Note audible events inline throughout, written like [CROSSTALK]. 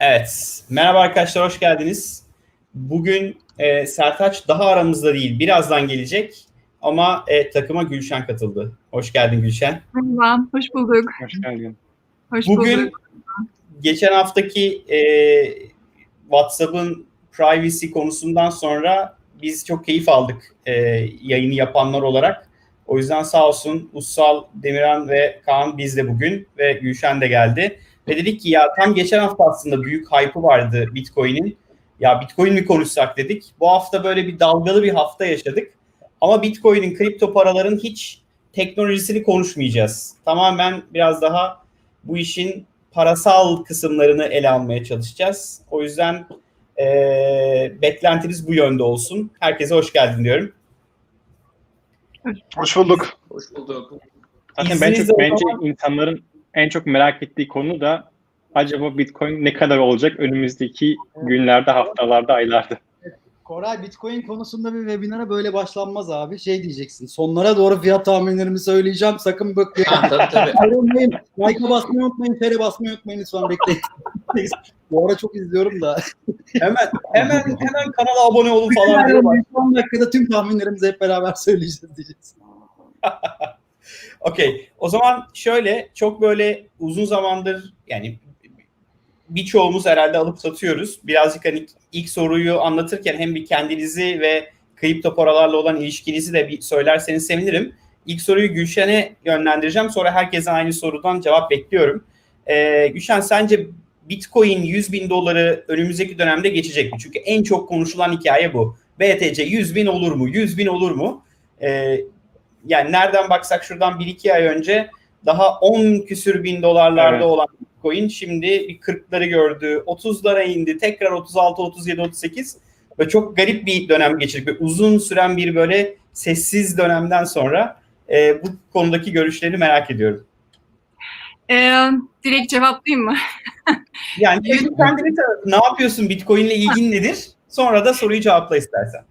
Evet, merhaba arkadaşlar, hoş geldiniz. Bugün e, Sertaç daha aramızda değil, birazdan gelecek ama e, takıma Gülşen katıldı. Hoş geldin Gülşen. Merhaba, hoş bulduk. Hoş geldin. Hoş Bugün bulduk. geçen haftaki e, WhatsApp'ın privacy konusundan sonra biz çok keyif aldık e, yayını yapanlar olarak. O yüzden sağ olsun Ussal, Demirhan ve Kaan bizde bugün ve Gülşen de geldi. Ve dedik ki ya tam geçen hafta aslında büyük hype'ı vardı Bitcoin'in. Ya Bitcoin mi konuşsak dedik. Bu hafta böyle bir dalgalı bir hafta yaşadık. Ama Bitcoin'in, kripto paraların hiç teknolojisini konuşmayacağız. Tamamen biraz daha bu işin parasal kısımlarını ele almaya çalışacağız. O yüzden eee beklentiniz bu yönde olsun. Herkese hoş geldin diyorum. Hoş bulduk. Hoş bulduk. Zaten o bence zaman- insanların en çok merak ettiği konu da acaba Bitcoin ne kadar olacak önümüzdeki günlerde, haftalarda, aylarda? Koray Bitcoin konusunda bir webinara böyle başlanmaz abi. Şey diyeceksin. Sonlara doğru fiyat tahminlerimi söyleyeceğim. Sakın bekleyin. Ha, tabii tabii. Ayrılmayın. Like'a basmayı unutmayın. Tere basmayı unutmayın lütfen bekleyin. Bu ara çok izliyorum da. Hemen hemen hemen kanala abone olun falan diyor. bak. 10 dakikada tüm tahminlerimizi hep beraber söyleyeceğiz diyeceksin. [LAUGHS] Okey. O zaman şöyle çok böyle uzun zamandır yani birçoğumuz herhalde alıp satıyoruz. Birazcık hani ilk soruyu anlatırken hem bir kendinizi ve kripto paralarla olan ilişkinizi de bir söylerseniz sevinirim. İlk soruyu Gülşen'e yönlendireceğim. Sonra herkese aynı sorudan cevap bekliyorum. Ee, Gülşen sence Bitcoin 100 bin doları önümüzdeki dönemde geçecek mi? Çünkü en çok konuşulan hikaye bu. BTC 100 bin olur mu? 100 bin olur mu? Ee, yani nereden baksak şuradan 1-2 ay önce daha 10 küsür bin dolarlarda Evet. olan Bitcoin şimdi bir 40'ları gördü. 30'lara indi. Tekrar 36, 37, 38 ve çok garip bir dönem geçirdik. Ve uzun süren bir böyle sessiz dönemden sonra e, bu konudaki görüşlerini merak ediyorum. Ee, direkt cevaplayayım mı? [LAUGHS] Yani kendini tanıt. Ne yapıyorsun? Bitcoin ile ilgin nedir? Sonra da soruyu cevapla istersen.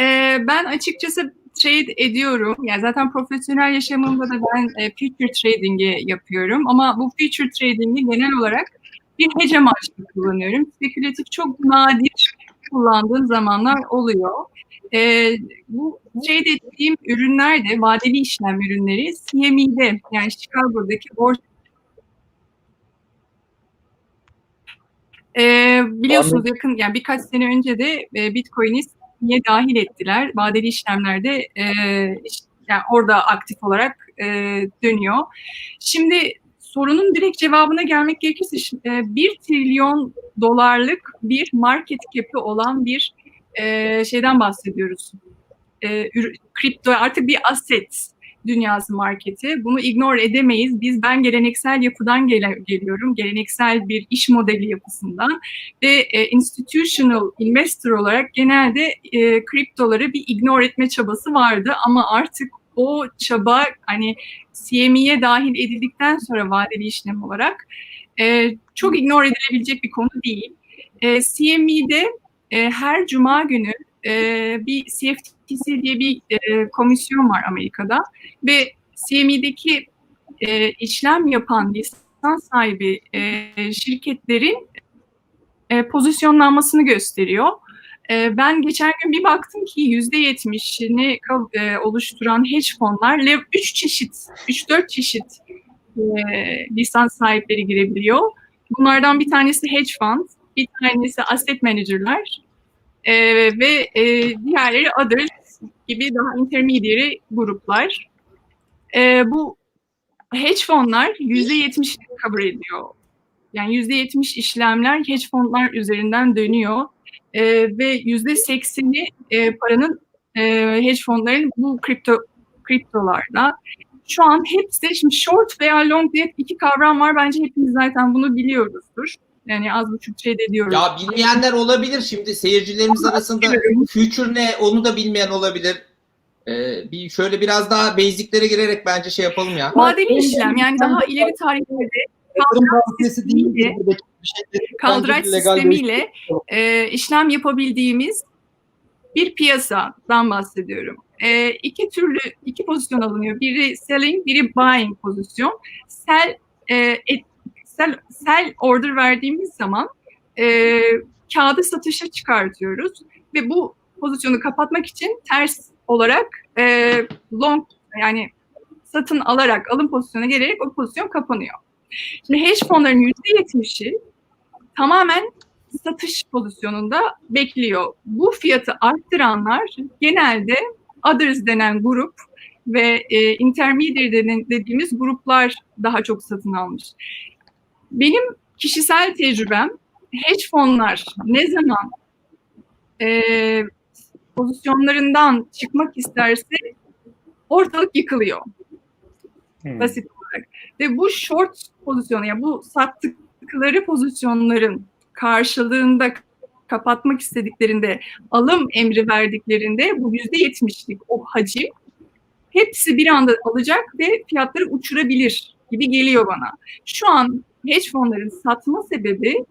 Ee, ben açıkçası trade ediyorum. Yani zaten profesyonel yaşamımda da ben e, future trading'i yapıyorum. Ama bu future trading'i genel olarak bir hece amaçlı kullanıyorum. Spekülatif çok nadir kullandığım zamanlar oluyor. Ee, bu trade ettiğim ürünler de vadeli işlem ürünleri CME'de yani Chicago'daki borsa Ee, biliyorsunuz yakın yani birkaç sene önce de e, Bitcoin'i niye dahil ettiler. Vadeli işlemlerde e, yani orada aktif olarak e, dönüyor. Şimdi sorunun direkt cevabına gelmek gerekirse e, 1 trilyon dolarlık bir market cap'i olan bir e, şeyden bahsediyoruz. E, kripto artık bir asset dünyası marketi. Bunu ignore edemeyiz. Biz ben geleneksel yapıdan gele- geliyorum. Geleneksel bir iş modeli yapısından ve e, institutional investor olarak genelde e, kriptoları bir ignore etme çabası vardı ama artık o çaba hani CME'ye dahil edildikten sonra vadeli işlem olarak e, çok ignore edilebilecek bir konu değil. E, CME'de e, her cuma günü e, bir CFTC diye bir e, komisyon var Amerika'da ve CME'deki e, işlem yapan lisans sahibi e, şirketlerin e, pozisyonlanmasını gösteriyor. E, ben geçen gün bir baktım ki yüzde yetmişini e, oluşturan hedge fonlar üç çeşit, 3-4 çeşit e, lisans sahipleri girebiliyor. Bunlardan bir tanesi hedge fund, bir tanesi asset manager'lar e, ve e, diğerleri others gibi daha intermediary gruplar. E, bu hedge fonlar yüzde yetmişini cover ediyor. Yani yüzde yetmiş işlemler hedge fonlar üzerinden dönüyor e, ve yüzde sekseni e, paranın e, hedge fonların bu kripto kriptolarda. Şu an hepsi şimdi short veya long diye iki kavram var. Bence hepimiz zaten bunu biliyoruzdur. Yani az buçuk şey de diyoruz. Ya bilmeyenler olabilir şimdi seyircilerimiz arasında future ne onu da bilmeyen olabilir. Ee, bir şöyle biraz daha basiclere girerek bence şey yapalım ya. Vadeli işlem yani daha ileri tarihlerde şey kaldıraç sistemiyle e, işlem yapabildiğimiz bir piyasadan bahsediyorum. E, iki türlü iki pozisyon alınıyor. Biri selling, biri buying pozisyon. Sell, e, et- sell, sell order verdiğimiz zaman e, kağıdı satışa çıkartıyoruz ve bu pozisyonu kapatmak için ters olarak e, long yani satın alarak alım pozisyonuna gelerek o pozisyon kapanıyor. Şimdi hedge fonların %70'i tamamen satış pozisyonunda bekliyor. Bu fiyatı arttıranlar genelde others denen grup ve e, intermediary dediğimiz gruplar daha çok satın almış. Benim kişisel tecrübem hedge fonlar ne zaman e, pozisyonlarından çıkmak isterse ortalık yıkılıyor Hmm. basit olarak. Ve bu short pozisyonu yani bu sattıkları pozisyonların karşılığında kapatmak istediklerinde alım emri verdiklerinde bu yüzde yetmişlik o hacim hepsi bir anda alacak ve fiyatları uçurabilir gibi geliyor bana. Şu an hedge fonların satma sebebi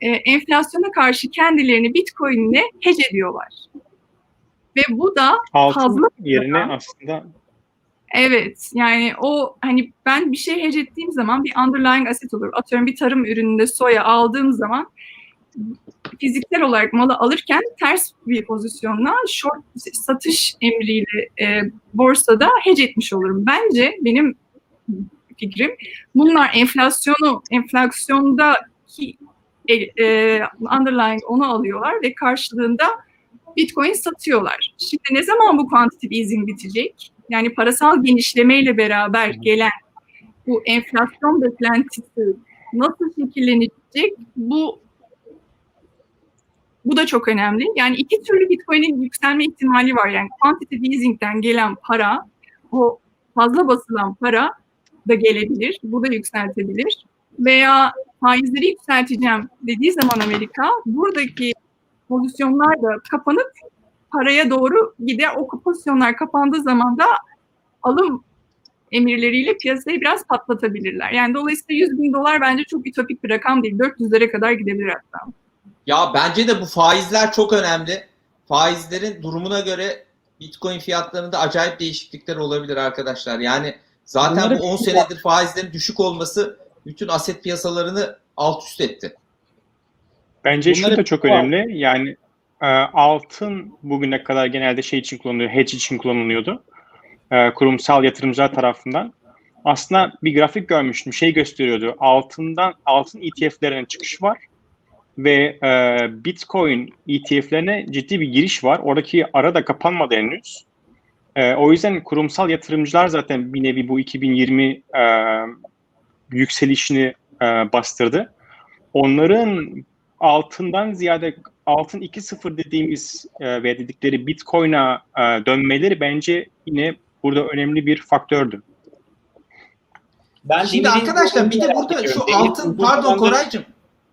e, enflasyona karşı kendilerini Bitcoin'le hedge ediyorlar. Ve bu da Altın fazla yerine ya. aslında Evet yani o hani ben bir şey hedge ettiğim zaman bir underlying asset olur. Atıyorum bir tarım ürününde soya aldığım zaman fiziksel olarak malı alırken ters bir pozisyonla short satış emriyle e, borsada hedge etmiş olurum. Bence benim fikrim bunlar enflasyonu enflasyondaki e, e, underlying onu alıyorlar ve karşılığında Bitcoin satıyorlar. Şimdi ne zaman bu quantitative easing bitecek? Yani parasal genişlemeyle beraber gelen bu enflasyon beklentisi nasıl şekillenecek? Bu bu da çok önemli. Yani iki türlü Bitcoin'in yükselme ihtimali var. Yani quantitative easing'den gelen para, o fazla basılan para da gelebilir. Bu da yükseltebilir. Veya faizleri yükselteceğim dediği zaman Amerika buradaki pozisyonlar da kapanıp paraya doğru gider. O pozisyonlar kapandığı zaman da alım emirleriyle piyasayı biraz patlatabilirler. Yani dolayısıyla 100 bin dolar bence çok ütopik bir rakam değil. 400'lere kadar gidebilir hatta. Ya bence de bu faizler çok önemli. Faizlerin durumuna göre Bitcoin fiyatlarında acayip değişiklikler olabilir arkadaşlar. Yani zaten Bunları- bu 10 senedir faizlerin düşük olması bütün aset piyasalarını alt üst etti. Bence şu Bunları- da çok önemli. Yani e, altın bugüne kadar genelde şey için kullanılıyor, hedge için kullanılıyordu. E, kurumsal yatırımcılar tarafından. Aslında bir grafik görmüştüm. Şey gösteriyordu. Altından altın ETF'lerine çıkış var ve e, Bitcoin ETF'lerine ciddi bir giriş var. Oradaki ara da kapanmadı henüz. E, o yüzden kurumsal yatırımcılar zaten bir nevi bu 2020 e, yükselişini e, bastırdı. Onların altından ziyade altın 2.0 dediğimiz e, ve dedikleri Bitcoin'a e, dönmeleri bence yine burada önemli bir faktördü. Ben Şimdi arkadaşlar bir de burada şu. Demir, altın pardon Koraycığım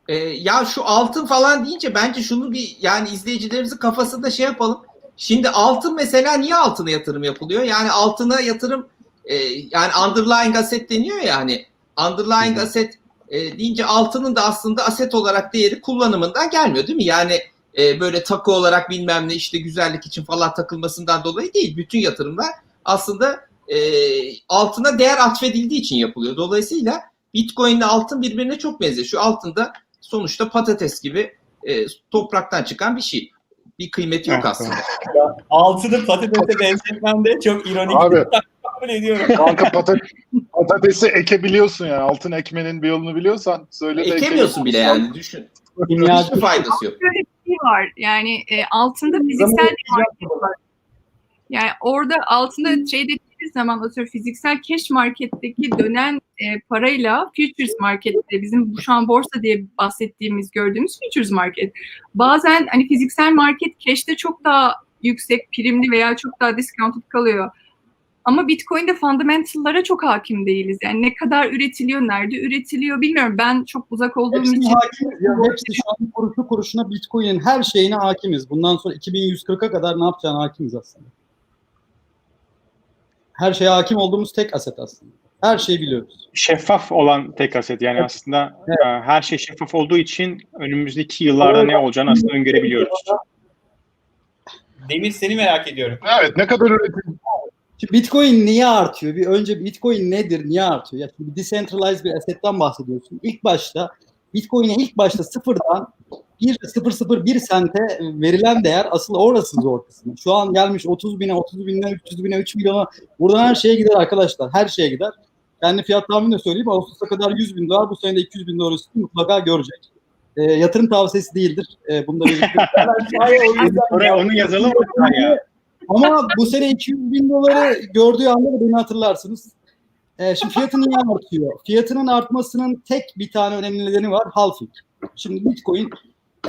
Ee, ya şu altın falan deyince bence şunu bir yani izleyicilerimizin kafasında şey yapalım. Şimdi altın mesela niye altına yatırım yapılıyor? Yani altına yatırım e, yani underlying asset deniyor ya hani underlying Hı hı. asset e, deyince altının da aslında aset olarak değeri kullanımından gelmiyor değil mi? Yani e, böyle takı olarak bilmem ne işte güzellik için falan takılmasından dolayı değil. Bütün yatırımlar aslında e, altına değer atfedildiği için yapılıyor. Dolayısıyla Bitcoin ile altın birbirine çok benziyor. Şu altında sonuçta patates gibi e, topraktan çıkan bir şey. Bir kıymeti yok aslında. Altını patatese benzetmem de çok ironik. Abi. [LAUGHS] Kabul ediyorum. Kanka pata- patatesi ekebiliyorsun yani. Altın ekmenin bir yolunu biliyorsan söyle de Ekemiyorsun bile yani düşün. Hiçbir faydası yok. Bir şey var. Yani e, altında fiziksel bir market var. Yani orada altında trade ettiğiniz zaman atıyorum fiziksel cash marketteki dönen e, parayla futures markette bizim bu şu an borsa diye bahsettiğimiz gördüğümüz futures market. Bazen hani fiziksel market cash'te çok daha yüksek primli veya çok daha discounted kalıyor. Ama Bitcoin'de fundamental'lara çok hakim değiliz. Yani ne kadar üretiliyor, nerede üretiliyor bilmiyorum. Ben çok uzak olduğum Hepsine için hakimiz ya. Hepsi şu an kuruşu kuruşuna Bitcoin'in her şeyine hakimiz. Bundan sonra 2140'a kadar ne yapacağını hakimiz aslında. Her şeye hakim olduğumuz tek aset aslında. Her şeyi biliyoruz. Şeffaf olan tek aset yani Evet. aslında e, her şey şeffaf olduğu için önümüzdeki yıllarda ne olacağını aslında öngörebiliyoruz. Demir seni merak ediyorum. Evet ne kadar üretim Şimdi Bitcoin niye artıyor? Bir önce Bitcoin nedir? Niye artıyor? Ya şimdi decentralized bir assetten bahsediyorsun. İlk başta Bitcoin'e ilk başta sıfırdan 1.001 sente verilen değer asıl orası zor kısmı. Şu an gelmiş 30 bine, 30 binden 300 bine, 3 milyona. Buradan her şeye gider arkadaşlar. Her şeye gider. Kendi fiyat tahmini de söyleyeyim. Ağustos'a kadar 100 bin dolar, bu sene de 200 bin dolar üstü mutlaka görecek. E, yatırım tavsiyesi değildir. E, bunu da. Oraya onu yazalım mı ya? Ama bu sene 200 bin doları gördüğü anda da beni hatırlarsınız. Ee, şimdi fiyatı niye artıyor? Fiyatının artmasının tek bir tane önemli nedeni var. Halving. Şimdi Bitcoin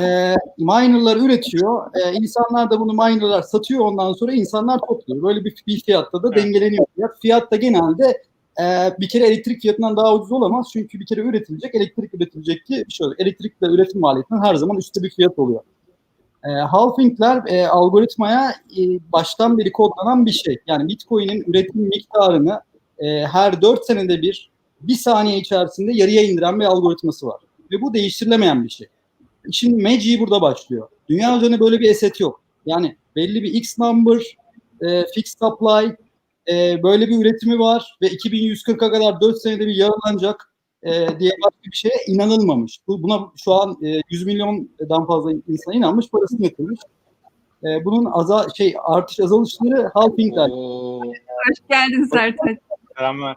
e, minerlar üretiyor. E, insanlar da bunu minerlar satıyor. Ondan sonra insanlar topluyor. Böyle bir, bir fiyatta da Evet. dengeleniyor fiyat. Fiyat da genelde e, bir kere elektrik fiyatından daha ucuz olamaz. Çünkü bir kere üretilecek, elektrik üretilecek ki şöyle elektrikle üretim maliyetinden her zaman üstte bir fiyat oluyor. E, halvingler e, algoritmaya e, baştan beri kodlanan bir şey. Yani Bitcoin'in üretim miktarını e, her 4 senede bir bir saniye içerisinde yarıya indiren bir algoritması var. Ve bu değiştirilemeyen bir şey. İşin magic'i burada başlıyor. Dünya üzerinde böyle bir eset yok. Yani belli bir X number, e, fixed supply, e, böyle bir üretimi var ve 2140'a kadar 4 senede bir yarılanacak e, diye başka bir şeye inanılmamış. Bu, buna şu an e, 100 milyondan fazla insan inanmış, parasını yatırmış. E, bunun aza, şey artış azalışları halvingler. Hoş geldin Sertaç. Selamlar.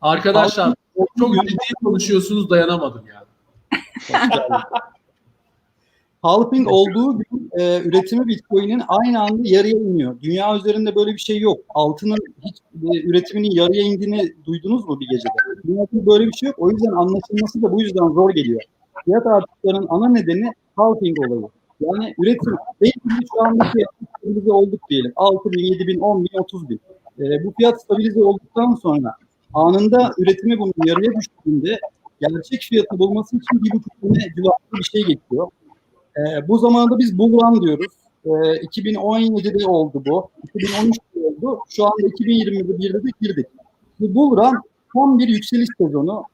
Arkadaşlar çok ciddi konuşuyorsunuz dayanamadım ya. Halving olduğu gün e, üretimi Bitcoin'in aynı anda yarıya iniyor. Dünya üzerinde böyle bir şey yok. Altının hiç e, üretiminin yarıya indiğini duydunuz mu bir gecede? Dünyada böyle bir şey yok. O yüzden anlaşılması da bu yüzden zor geliyor. Fiyat artışlarının ana nedeni halving olayı. Yani üretim belki şu andaki stabilize olduk diyelim. 6 bin, 7 bin, 10 bin, 30 bin. E, bu fiyat stabilize olduktan sonra anında üretimi bunun yarıya düştüğünde gerçek fiyatı bulması için bir buçuk bine civarında bir şey geçiyor. Ee, bu zamanda biz bull run diyoruz. Ee, 2017'de oldu bu. 2013'te oldu. Şu anda 2021'de de girdik. Bu bull run tam bir yükseliş sezonu.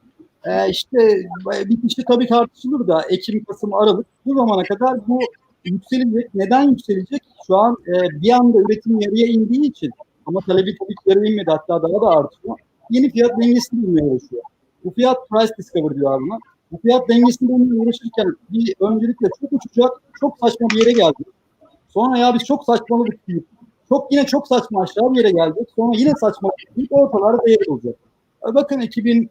Ee, işte bitişi tabii tartışılır da Ekim, Kasım, Aralık bu zamana kadar bu yükselecek. Neden yükselecek? Şu an e, bir anda üretim yarıya indiği için ama talebi tabii ki yarıya inmedi hatta daha da artıyor. Yeni fiyat dengesini bulmaya uğraşıyor. Bu fiyat price discovery diyor buna. Bu fiyat dengesinde onunla uğraşırken bir öncelikle çok uçacak, çok saçma bir yere geldik. Sonra ya biz çok saçmaladık deyip, çok yine çok saçma aşağı bir yere geldik. Sonra yine saçmaladık deyip ortalarda değer olacak. E Bakın 2017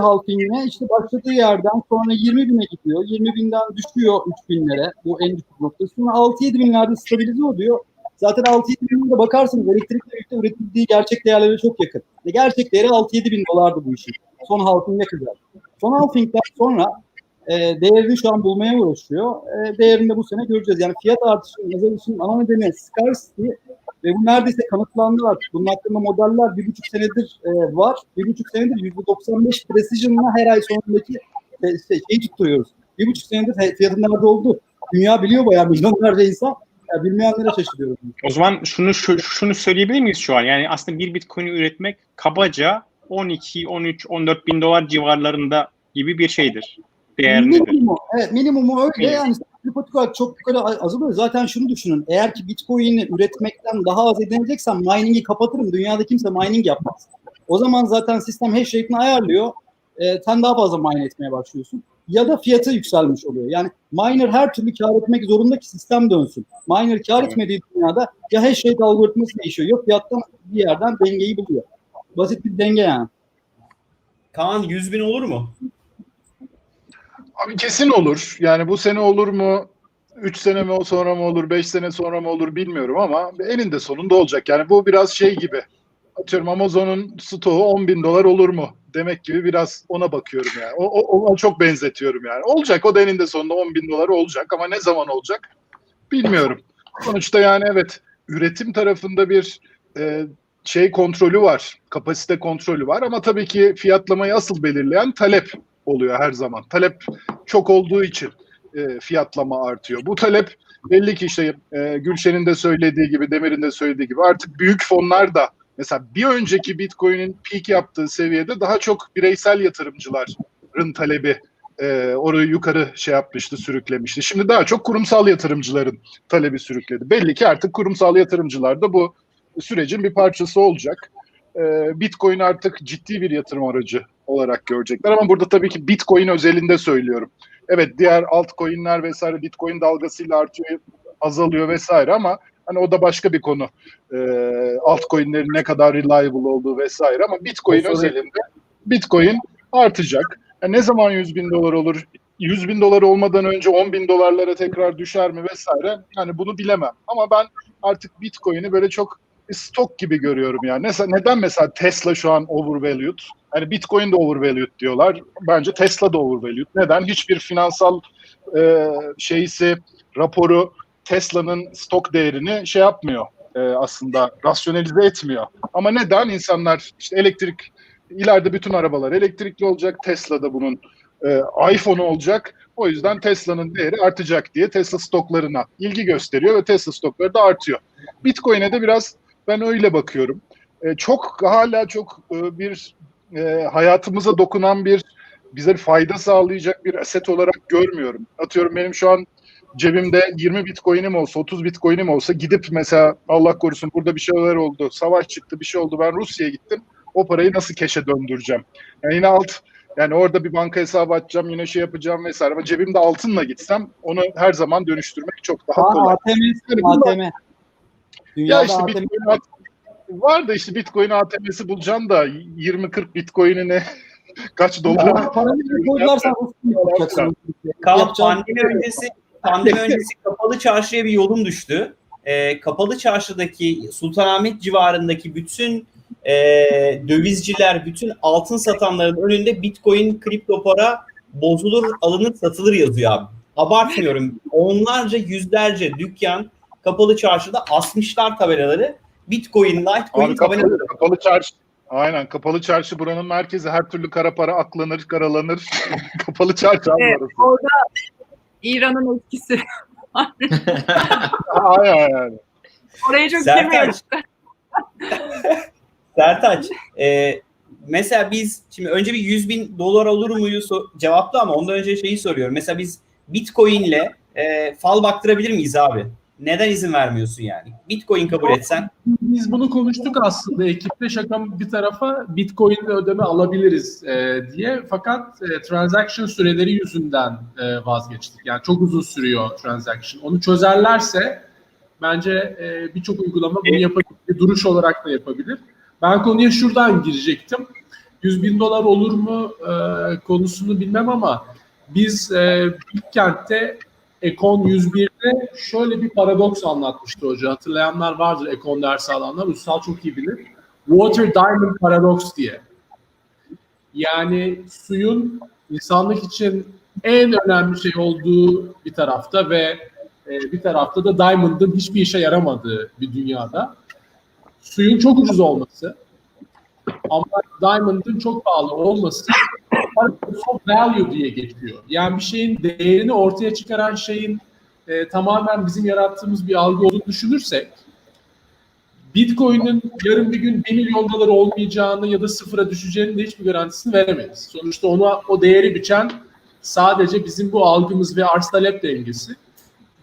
halkingine işte başladığı yerden sonra 20 bine gidiyor. 20 binden düşüyor 3 binlere. Bu en düşük noktası. Sonra 6-7 binlerde stabilize oluyor. Zaten 6-7 binlerde bakarsınız elektrikle birlikte üretildiği gerçek değerlere çok yakın. Ve gerçek değeri 6-7 bin dolardı bu işin. Son halking'e kadar. Son halking'den sonra e, değerini şu an bulmaya uğraşıyor. E, değerini de bu sene göreceğiz. Yani fiyat artışının, azalışının ana nedeni scarcity ve bu neredeyse kanıtlandı artık. Bunun hakkında modeller bir buçuk senedir e, var. Bir buçuk senedir yüzde 95 precision'la her ay sonundaki e, şey, şeyi tutturuyoruz. Bir buçuk senedir fiyatın nerede oldu. Dünya biliyor bayağı milyonlarca insan. Ya bilmeyenlere şaşırıyorum. O zaman şunu şu- şunu söyleyebilir miyiz şu an? Yani aslında bir Bitcoin'i üretmek kabaca 12, 13, 14 bin dolar civarlarında gibi bir şeydir. Değerlidir. Minimumu, evet minimumu öyle Minimum. yani hipotek olarak çok yukarı azalıyor. Zaten şunu düşünün. Eğer ki Bitcoin'i üretmekten daha az edineceksem mining'i kapatırım. Dünyada kimse mining yapmaz. O zaman zaten sistem hash rate'ini ayarlıyor. Ee, sen daha fazla mine etmeye başlıyorsun. Ya da fiyatı yükselmiş oluyor. Yani miner her türlü kar etmek zorunda ki sistem dönsün. Miner kar Evet. etmediği dünyada ya hash rate algoritması değişiyor. Yok fiyattan bir yerden dengeyi buluyor. Basit bir denge yani. Kaan 100 bin olur mu? Abi kesin olur. Yani bu sene olur mu? 3 sene mi sonra mı olur? 5 sene sonra mı olur bilmiyorum ama eninde sonunda olacak. Yani bu biraz şey gibi. Atıyorum Amazon'un stoğu 10 bin dolar olur mu? Demek gibi biraz ona bakıyorum yani. O, o, ona çok benzetiyorum yani. Olacak o da eninde sonunda 10 bin dolar olacak ama ne zaman olacak bilmiyorum. Sonuçta yani evet üretim tarafında bir e, şey kontrolü var. Kapasite kontrolü var ama tabii ki fiyatlamayı asıl belirleyen talep oluyor her zaman. Talep çok olduğu için e, fiyatlama artıyor. Bu talep belli ki işte e, Gülşen'in de söylediği gibi, Demir'in de söylediği gibi artık büyük fonlar da mesela bir önceki Bitcoin'in peak yaptığı seviyede daha çok bireysel yatırımcıların talebi e, orayı yukarı şey yapmıştı, sürüklemişti. Şimdi daha çok kurumsal yatırımcıların talebi sürükledi. Belli ki artık kurumsal yatırımcılar da bu sürecin bir parçası olacak. E, Bitcoin artık ciddi bir yatırım aracı olarak görecekler. Ama burada tabii ki Bitcoin özelinde söylüyorum. Evet diğer altcoin'ler vesaire Bitcoin dalgasıyla artıyor, azalıyor vesaire ama hani o da başka bir konu. Ee, altcoin'lerin ne kadar reliable olduğu vesaire ama Bitcoin soru- özelinde Bitcoin artacak. Yani ne zaman 100 bin dolar olur? 100 bin dolar olmadan önce 10 bin dolarlara tekrar düşer mi vesaire? Yani bunu bilemem. Ama ben artık Bitcoin'i böyle çok stok gibi görüyorum yani. Mesela, neden mesela Tesla şu an overvalued? Hani Bitcoin de overvalued diyorlar. Bence Tesla da overvalued. Neden? Hiçbir finansal e, şeysi, raporu Tesla'nın stok değerini şey yapmıyor. e, aslında rasyonelize etmiyor. Ama neden? insanlar işte elektrik ileride bütün arabalar elektrikli olacak. Tesla'da bunun e, iPhone olacak. O yüzden Tesla'nın değeri artacak diye Tesla stoklarına ilgi gösteriyor ve Tesla stokları da artıyor. Bitcoin'e de biraz ben öyle bakıyorum. E, çok hala çok e, bir e, hayatımıza dokunan bir bize bir fayda sağlayacak bir aset olarak görmüyorum. Atıyorum benim şu an cebimde 20 bitcoin'im olsa, 30 bitcoin'im olsa gidip mesela Allah korusun burada bir şeyler oldu, savaş çıktı, bir şey oldu, ben Rusya'ya gittim. O parayı nasıl keşe döndüreceğim? Yani yine alt yani orada bir banka hesabı açacağım, yine şey yapacağım vesaire. Ama cebimde altınla gitsem onu her zaman dönüştürmek çok daha Aa, kolay. ATM, Yani ATM. Ya Dünyada işte ATM. Bitcoin var da işte Bitcoin ATM'si bulacaksın da 20-40 Bitcoin'ine [LAUGHS] kaç dolar? Aa, Paranı koydularsa Rusya yapacaksın. Kaan pandemi öncesi pandemi öncesi kapalı çarşıya bir yolum düştü. Ee, kapalı çarşıdaki Sultanahmet civarındaki bütün e, dövizciler, bütün altın satanların önünde Bitcoin, kripto para bozulur, alınır, satılır yazıyor abi. Abartmıyorum. Onlarca, yüzlerce dükkan kapalı çarşıda asmışlar tabelaları. Bitcoin, Litecoin Abi kapalı, tabelaları. kapalı çarşı. Aynen kapalı çarşı buranın merkezi her türlü kara para aklanır karalanır. [LAUGHS] kapalı çarşı Evet, orada İran'ın etkisi. [LAUGHS] Aynen yani. Oraya çok girmeyelim. [LAUGHS] Sertaç, e, mesela biz şimdi önce bir 100 bin dolar olur muyu so- cevaplı ama ondan önce şeyi soruyorum. Mesela biz Bitcoin'le e, fal baktırabilir miyiz abi? neden izin vermiyorsun yani? Bitcoin kabul etsen. Biz bunu konuştuk aslında ekipte şaka bir tarafa Bitcoin ödeme alabiliriz e, diye. Fakat e, transaction süreleri yüzünden e, vazgeçtik. Yani çok uzun sürüyor transaction. Onu çözerlerse bence e, birçok uygulama bunu e, yapabilir. Duruş olarak da yapabilir. Ben konuya şuradan girecektim. 100 bin dolar olur mu e, konusunu bilmem ama biz e, Bitcoin'te Econ 101 ve şöyle bir paradoks anlatmıştı hoca. Hatırlayanlar vardır ekon dersi alanlar. Üstal çok iyi bilir. Water Diamond Paradox diye. Yani suyun insanlık için en önemli şey olduğu bir tarafta ve e, bir tarafta da Diamond'ın hiçbir işe yaramadığı bir dünyada suyun çok ucuz olması ama Diamond'ın çok pahalı olması paradox value diye geçiyor. Yani bir şeyin değerini ortaya çıkaran şeyin e, tamamen bizim yarattığımız bir algı olduğunu düşünürsek Bitcoin'in yarın bir gün 1 milyon dolar olmayacağını ya da sıfıra düşeceğini de hiçbir garantisini veremeyiz. Sonuçta ona o değeri biçen sadece bizim bu algımız ve arz talep dengesi.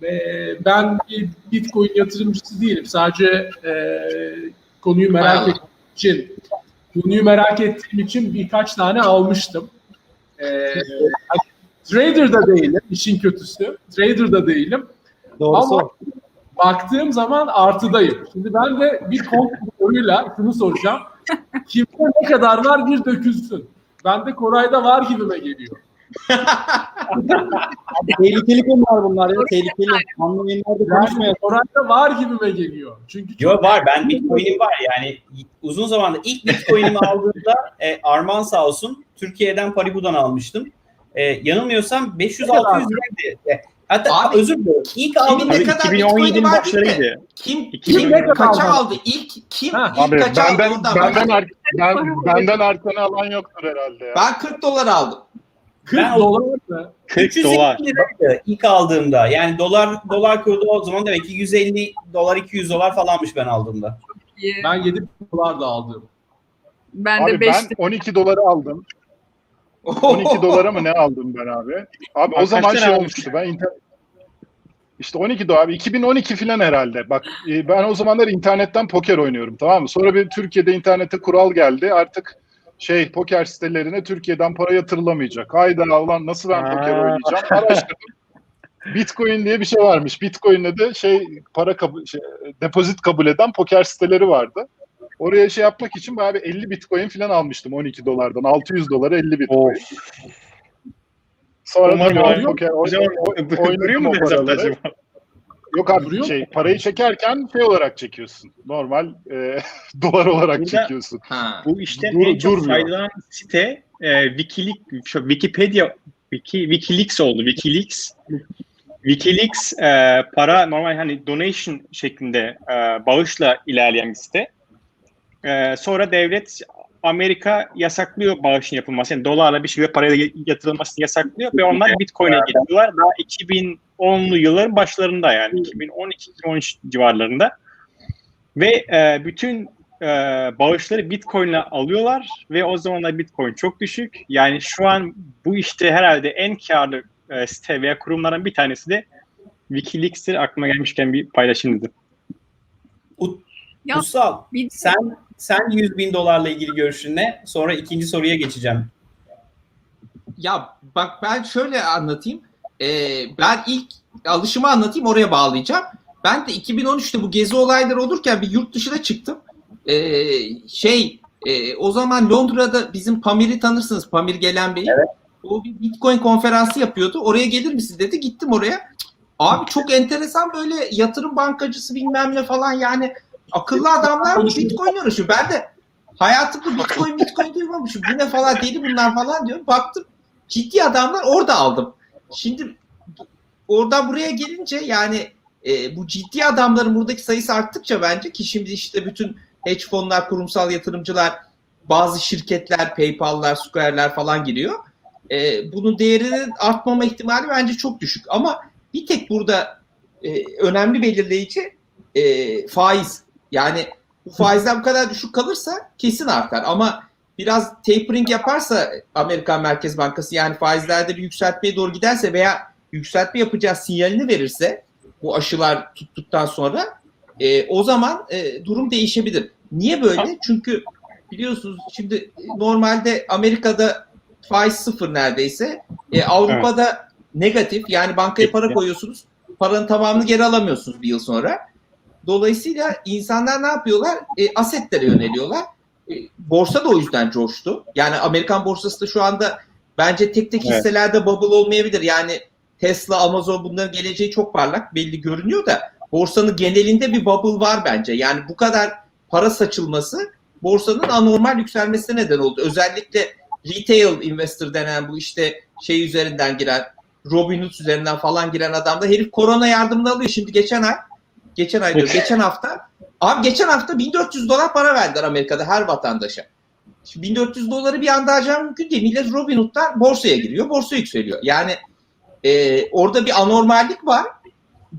Ve ben bir Bitcoin yatırımcısı değilim. Sadece e, konuyu merak ettiğim için konuyu merak ettiğim için birkaç tane almıştım. E, trader da değilim işin kötüsü. Trader da değilim. Doğrusu. Ama baktığım zaman artıdayım. Şimdi ben de bir konuyla şunu soracağım. Kimde ne kadar var bir dökülsün. Ben de Koray'da var gibime geliyor. Tehlikeli konular bunlar ya. Tehlikeli. Anlı yayınlarda konuşmayalım. Koray'da var gibime geliyor. Çünkü çok Yo var ben Bitcoin'im var yani uzun zamandır ilk Bitcoin'imi aldığımda e, Arman sağ olsun Türkiye'den Paribu'dan almıştım. E, yanılmıyorsam 500-600 liraydı. Hatta Abi, özür dilerim. İlk ne Abi kadar 2017'nin Bitcoin'i var başlarıydı. Kim, 2000 kim kadar kaça aldı? aldı? İlk kim Ha. ilk Abi kaça aldı? benden benden, ar- ben, benden arkana alan yoktur herhalde ya. Ben 40 dolar aldım. 40 Ben- dolar mı? 40 350 dolar. liraydı ilk aldığımda. Yani dolar dolar kurdu o zaman demek ki 150 dolar 200 dolar falanmış ben aldığımda. Ben 7 dolar da aldım. Ben Abi de 5 ben 12 doları aldım. 12 [LAUGHS] dolara mı ne aldım ben abi? Abi o zaman şey olmuştu. Ben inter... İşte 12 dolar abi 2012 falan herhalde. Bak e, ben o zamanlar internetten poker oynuyorum tamam mı? Sonra bir Türkiye'de internete kural geldi. Artık şey poker sitelerine Türkiye'den para yatırılamayacak. Hayda ulan nasıl ben poker oynayacağım? Araştırdım. Bitcoin diye bir şey varmış. Bitcoin'le de şey para kabul, şey, depozit kabul eden poker siteleri vardı. Oraya şey yapmak için bir 50 Bitcoin falan almıştım 12 dolardan. 600 dolara 50 Bitcoin. Sonra Umarım abi. poker O zaman oynadım [LAUGHS] duruyor mu paraları. acaba? Yok abi Duruyor mu? şey parayı çekerken şey olarak çekiyorsun. Normal e, [LAUGHS] dolar olarak Burada- çekiyorsun. Ha. Bu işten Dur- en çok durmuyor. faydalanan site e, Wikileaks, şu Wikipedia, Wiki, Wikileaks oldu. Wikileaks. Wikileaks e, para normal hani donation şeklinde e, bağışla ilerleyen bir site. E, sonra devlet Amerika yasaklıyor bağışın yapılması. Yani dolarla bir şekilde parayla yatırılmasını yasaklıyor ve onlar Bitcoin'e geçiyorlar. Daha 2010'lu yılların başlarında yani 2012-2013 civarlarında. Ve e, bütün e, bağışları Bitcoin'le alıyorlar ve o zamanlar Bitcoin çok düşük. Yani şu an bu işte herhalde en karlı e, site veya kurumlardan bir tanesi de Wikileaks'tir. Aklıma gelmişken bir paylaşayım dedim. Bir sen sen 100 bin dolarla ilgili görüşün ne? Sonra ikinci soruya geçeceğim. Ya bak ben şöyle anlatayım. Ee, ben ilk alışımı anlatayım oraya bağlayacağım. Ben de 2013'te bu gezi olayları olurken bir yurt dışına çıktım. Ee, şey e, o zaman Londra'da bizim Pamir'i tanırsınız. Pamir Gelen Bey. O bir Bitcoin konferansı yapıyordu. Oraya gelir misin dedi. Gittim oraya. Abi çok enteresan böyle yatırım bankacısı bilmem ne falan yani akıllı adamlar Bitcoin yarışıyor. Ben de hayatımda Bitcoin Bitcoin duymamışım. Bu ne falan deli bunlar falan diyorum. Baktım ciddi adamlar orada aldım. Şimdi oradan buraya gelince yani e, bu ciddi adamların buradaki sayısı arttıkça bence ki şimdi işte bütün hedge fonlar, kurumsal yatırımcılar, bazı şirketler, PayPal'lar, Square'ler falan giriyor. E, bunun değerinin artmama ihtimali bence çok düşük. Ama bir tek burada e, önemli belirleyici e, faiz. Yani bu faizler bu kadar düşük kalırsa kesin artar. Ama biraz tapering yaparsa Amerikan Merkez Bankası yani faizlerde bir yükseltmeye doğru giderse veya yükseltme yapacağı sinyalini verirse bu aşılar tuttuktan sonra e, o zaman e, durum değişebilir. Niye böyle? Çünkü biliyorsunuz şimdi normalde Amerika'da faiz sıfır neredeyse. E, Avrupa'da negatif yani bankaya para koyuyorsunuz. Paranın tamamını geri alamıyorsunuz bir yıl sonra. Dolayısıyla insanlar ne yapıyorlar? E, asetlere yöneliyorlar. E, borsa da o yüzden coştu. Yani Amerikan borsası da şu anda bence tek tek Evet. hisselerde bubble olmayabilir. Yani Tesla, Amazon bunların geleceği çok parlak belli görünüyor da borsanın genelinde bir bubble var bence. Yani bu kadar para saçılması borsanın anormal yükselmesine neden oldu. Özellikle retail investor denen bu işte şey üzerinden giren Robinhood üzerinden falan giren adam da herif korona yardımını alıyor. Şimdi geçen ay geçen ay diyor, geçen hafta abi geçen hafta 1400 dolar para verdiler Amerika'da her vatandaşa. Şimdi 1400 doları bir anda harcamak mümkün değil. Millet Robinhood'dan borsaya giriyor. Borsa yükseliyor. Yani e, orada bir anormallik var.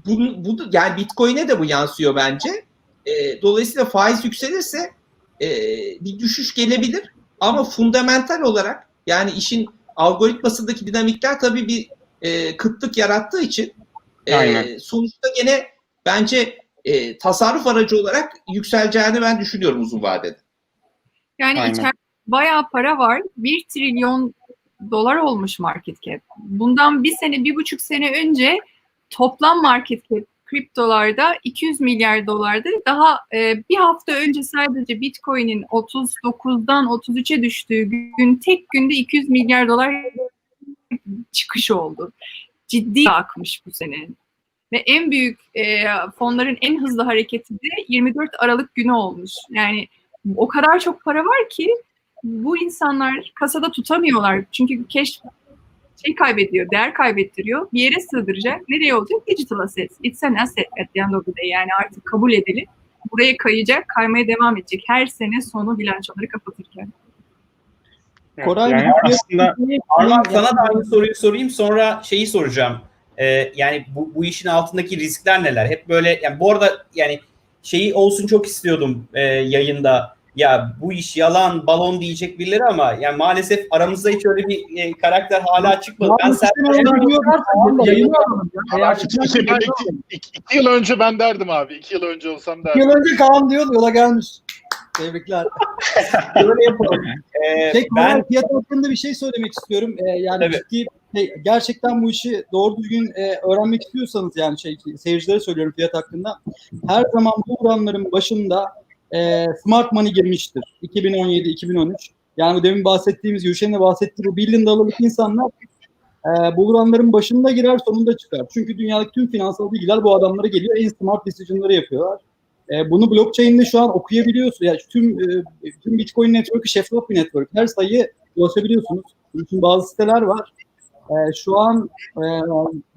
Bu, bu yani Bitcoin'e de bu yansıyor bence. E, dolayısıyla faiz yükselirse e, bir düşüş gelebilir. Ama fundamental olarak yani işin algoritmasındaki dinamikler tabii bir e, kıtlık yarattığı için e, Aynen. sonuçta gene bence e, tasarruf aracı olarak yükseleceğini ben düşünüyorum uzun vadede. Yani Aynen. içeride bayağı para var. 1 trilyon dolar olmuş market cap. Bundan bir sene, bir buçuk sene önce toplam market cap kriptolarda 200 milyar dolardı. Daha e, bir hafta önce sadece Bitcoin'in 39'dan 33'e düştüğü gün tek günde 200 milyar dolar çıkış oldu. Ciddi akmış bu sene. Ve en büyük e, fonların en hızlı hareketi de 24 Aralık günü olmuş. Yani o kadar çok para var ki bu insanlar kasada tutamıyorlar. Çünkü cash şey kaybediyor, değer kaybettiriyor. Bir yere sığdıracak. Nereye olacak? Digital asset. It's an asset at the end of the day. Yani artık kabul edilip buraya kayacak, kaymaya devam edecek. Her sene sonu bilançoları kapatırken. Koray yani aslında [LAUGHS] Arman sana da aynı soruyu sorayım sonra şeyi soracağım. Ee, yani bu, bu işin altındaki riskler neler? Hep böyle yani bu arada yani şeyi olsun çok istiyordum e, yayında. Ya bu iş yalan, balon diyecek birileri ama yani maalesef aramızda hiç öyle bir e, karakter hala çıkmadı. Ben sen Yayını alalım ya. Eğer Şimdi ben iki, iki, iki yıl önce ben derdim abi. İki yıl önce olsam derdim. yıl önce Kaan diyordu yola gelmiş. Tebrikler. [LAUGHS] Böyle yapalım. Ee, Tek ben ben fiyat hakkında bir şey söylemek istiyorum. Ee, yani Tabii. ciddi şey, gerçekten bu işi doğru düzgün e, öğrenmek istiyorsanız yani şey seyircilere söylüyorum fiyat hakkında. Her zaman bu oranların başında e, smart money girmiştir. 2017-2013. Yani demin bahsettiğimiz, Yuşen'in de bahsettiği bu billion dolarlık insanlar e, bu oranların başında girer sonunda çıkar. Çünkü dünyadaki tüm finansal bilgiler bu adamlara geliyor. En smart decision'ları yapıyorlar. E, bunu blockchain'de şu an okuyabiliyorsun. Yani tüm e, tüm Bitcoin network'ü şeffaf bir network. Her sayıyı ulaşabiliyorsunuz. Bunun için bazı siteler var. E, şu an e,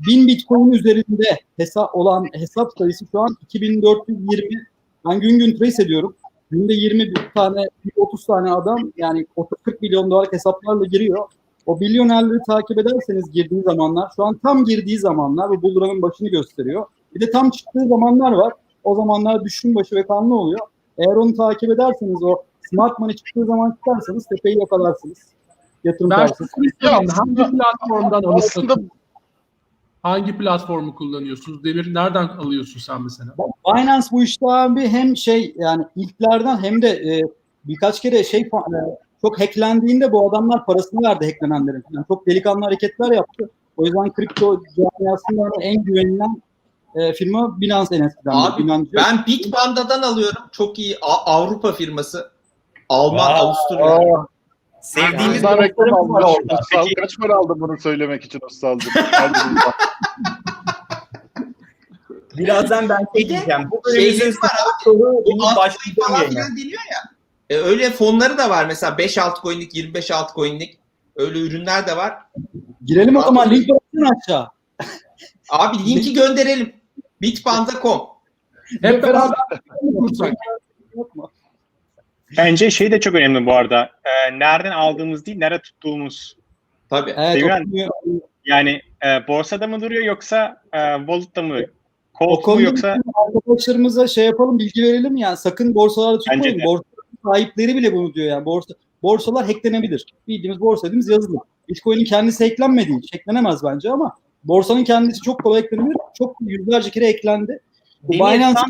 1000 Bitcoin üzerinde hesap olan hesap sayısı şu an 2420. Ben gün gün trace ediyorum. Günde 20 bir tane, 30 tane adam yani 30-40 milyon dolarlık hesaplarla giriyor. O milyonerleri takip ederseniz girdiği zamanlar, şu an tam girdiği zamanlar bu bullrun'ın başını gösteriyor. Bir de tam çıktığı zamanlar var. O zamanlar düşün başı ve kanlı oluyor. Eğer onu takip ederseniz o smart money çıktığı zaman çıkarsanız tepeyi yakalarsınız. Yatırım Ben Ya hangi platformdan alıyorsunuz? Hangi platformu kullanıyorsunuz? Demir nereden alıyorsun sen mesela? Binance bu işte abi hem şey yani ilklerden hem de e, birkaç kere şey e, çok hacklendiğinde bu adamlar parasını verdi hacklenenlerin. Yani çok delikanlı hareketler yaptı. O yüzden kripto camiasında en güvenilen e, firma Binance en eskiden. Abi, Binance- Ben Bitpanda'dan alıyorum. Çok iyi A- Avrupa firması. Alman, Vay. Avusturya. Aa, sevdiğimiz bizden reklam var orada. Kaç para aldın bunu söylemek için bakalım. [LAUGHS] birazdan ben şey diyeceğim. Bu Şeyleri bölümümüzün var soru Bu başlayacağım falan filan deniyor ya. E, öyle fonları da var. Mesela 5 altcoin'lik, 25 altcoin'lik öyle ürünler de var. Girelim o zaman link bırakın aşağı. Abi linki gönderelim. Bitpanda.com. Hep beraber kursak. Bence şey de çok önemli bu arada. Ee, nereden aldığımız değil, nerede tuttuğumuz. Tabii. Evet, Devran, o- Yani e, borsada mı duruyor yoksa e, wallet'ta mı? Cold mu yoksa arkadaşlarımıza şey yapalım, bilgi verelim yani sakın borsalarda tutmayın. Borsa sahipleri bile bunu diyor yani. Borsa, borsalar hacklenebilir. Bildiğimiz borsa dediğimiz yazılı. Bitcoin'in kendisi hacklenmedi. hiç. Hacklenemez bence ama borsanın kendisi çok kolay hacklenebilir. Çok yüzlerce kere hacklendi. Bu Binance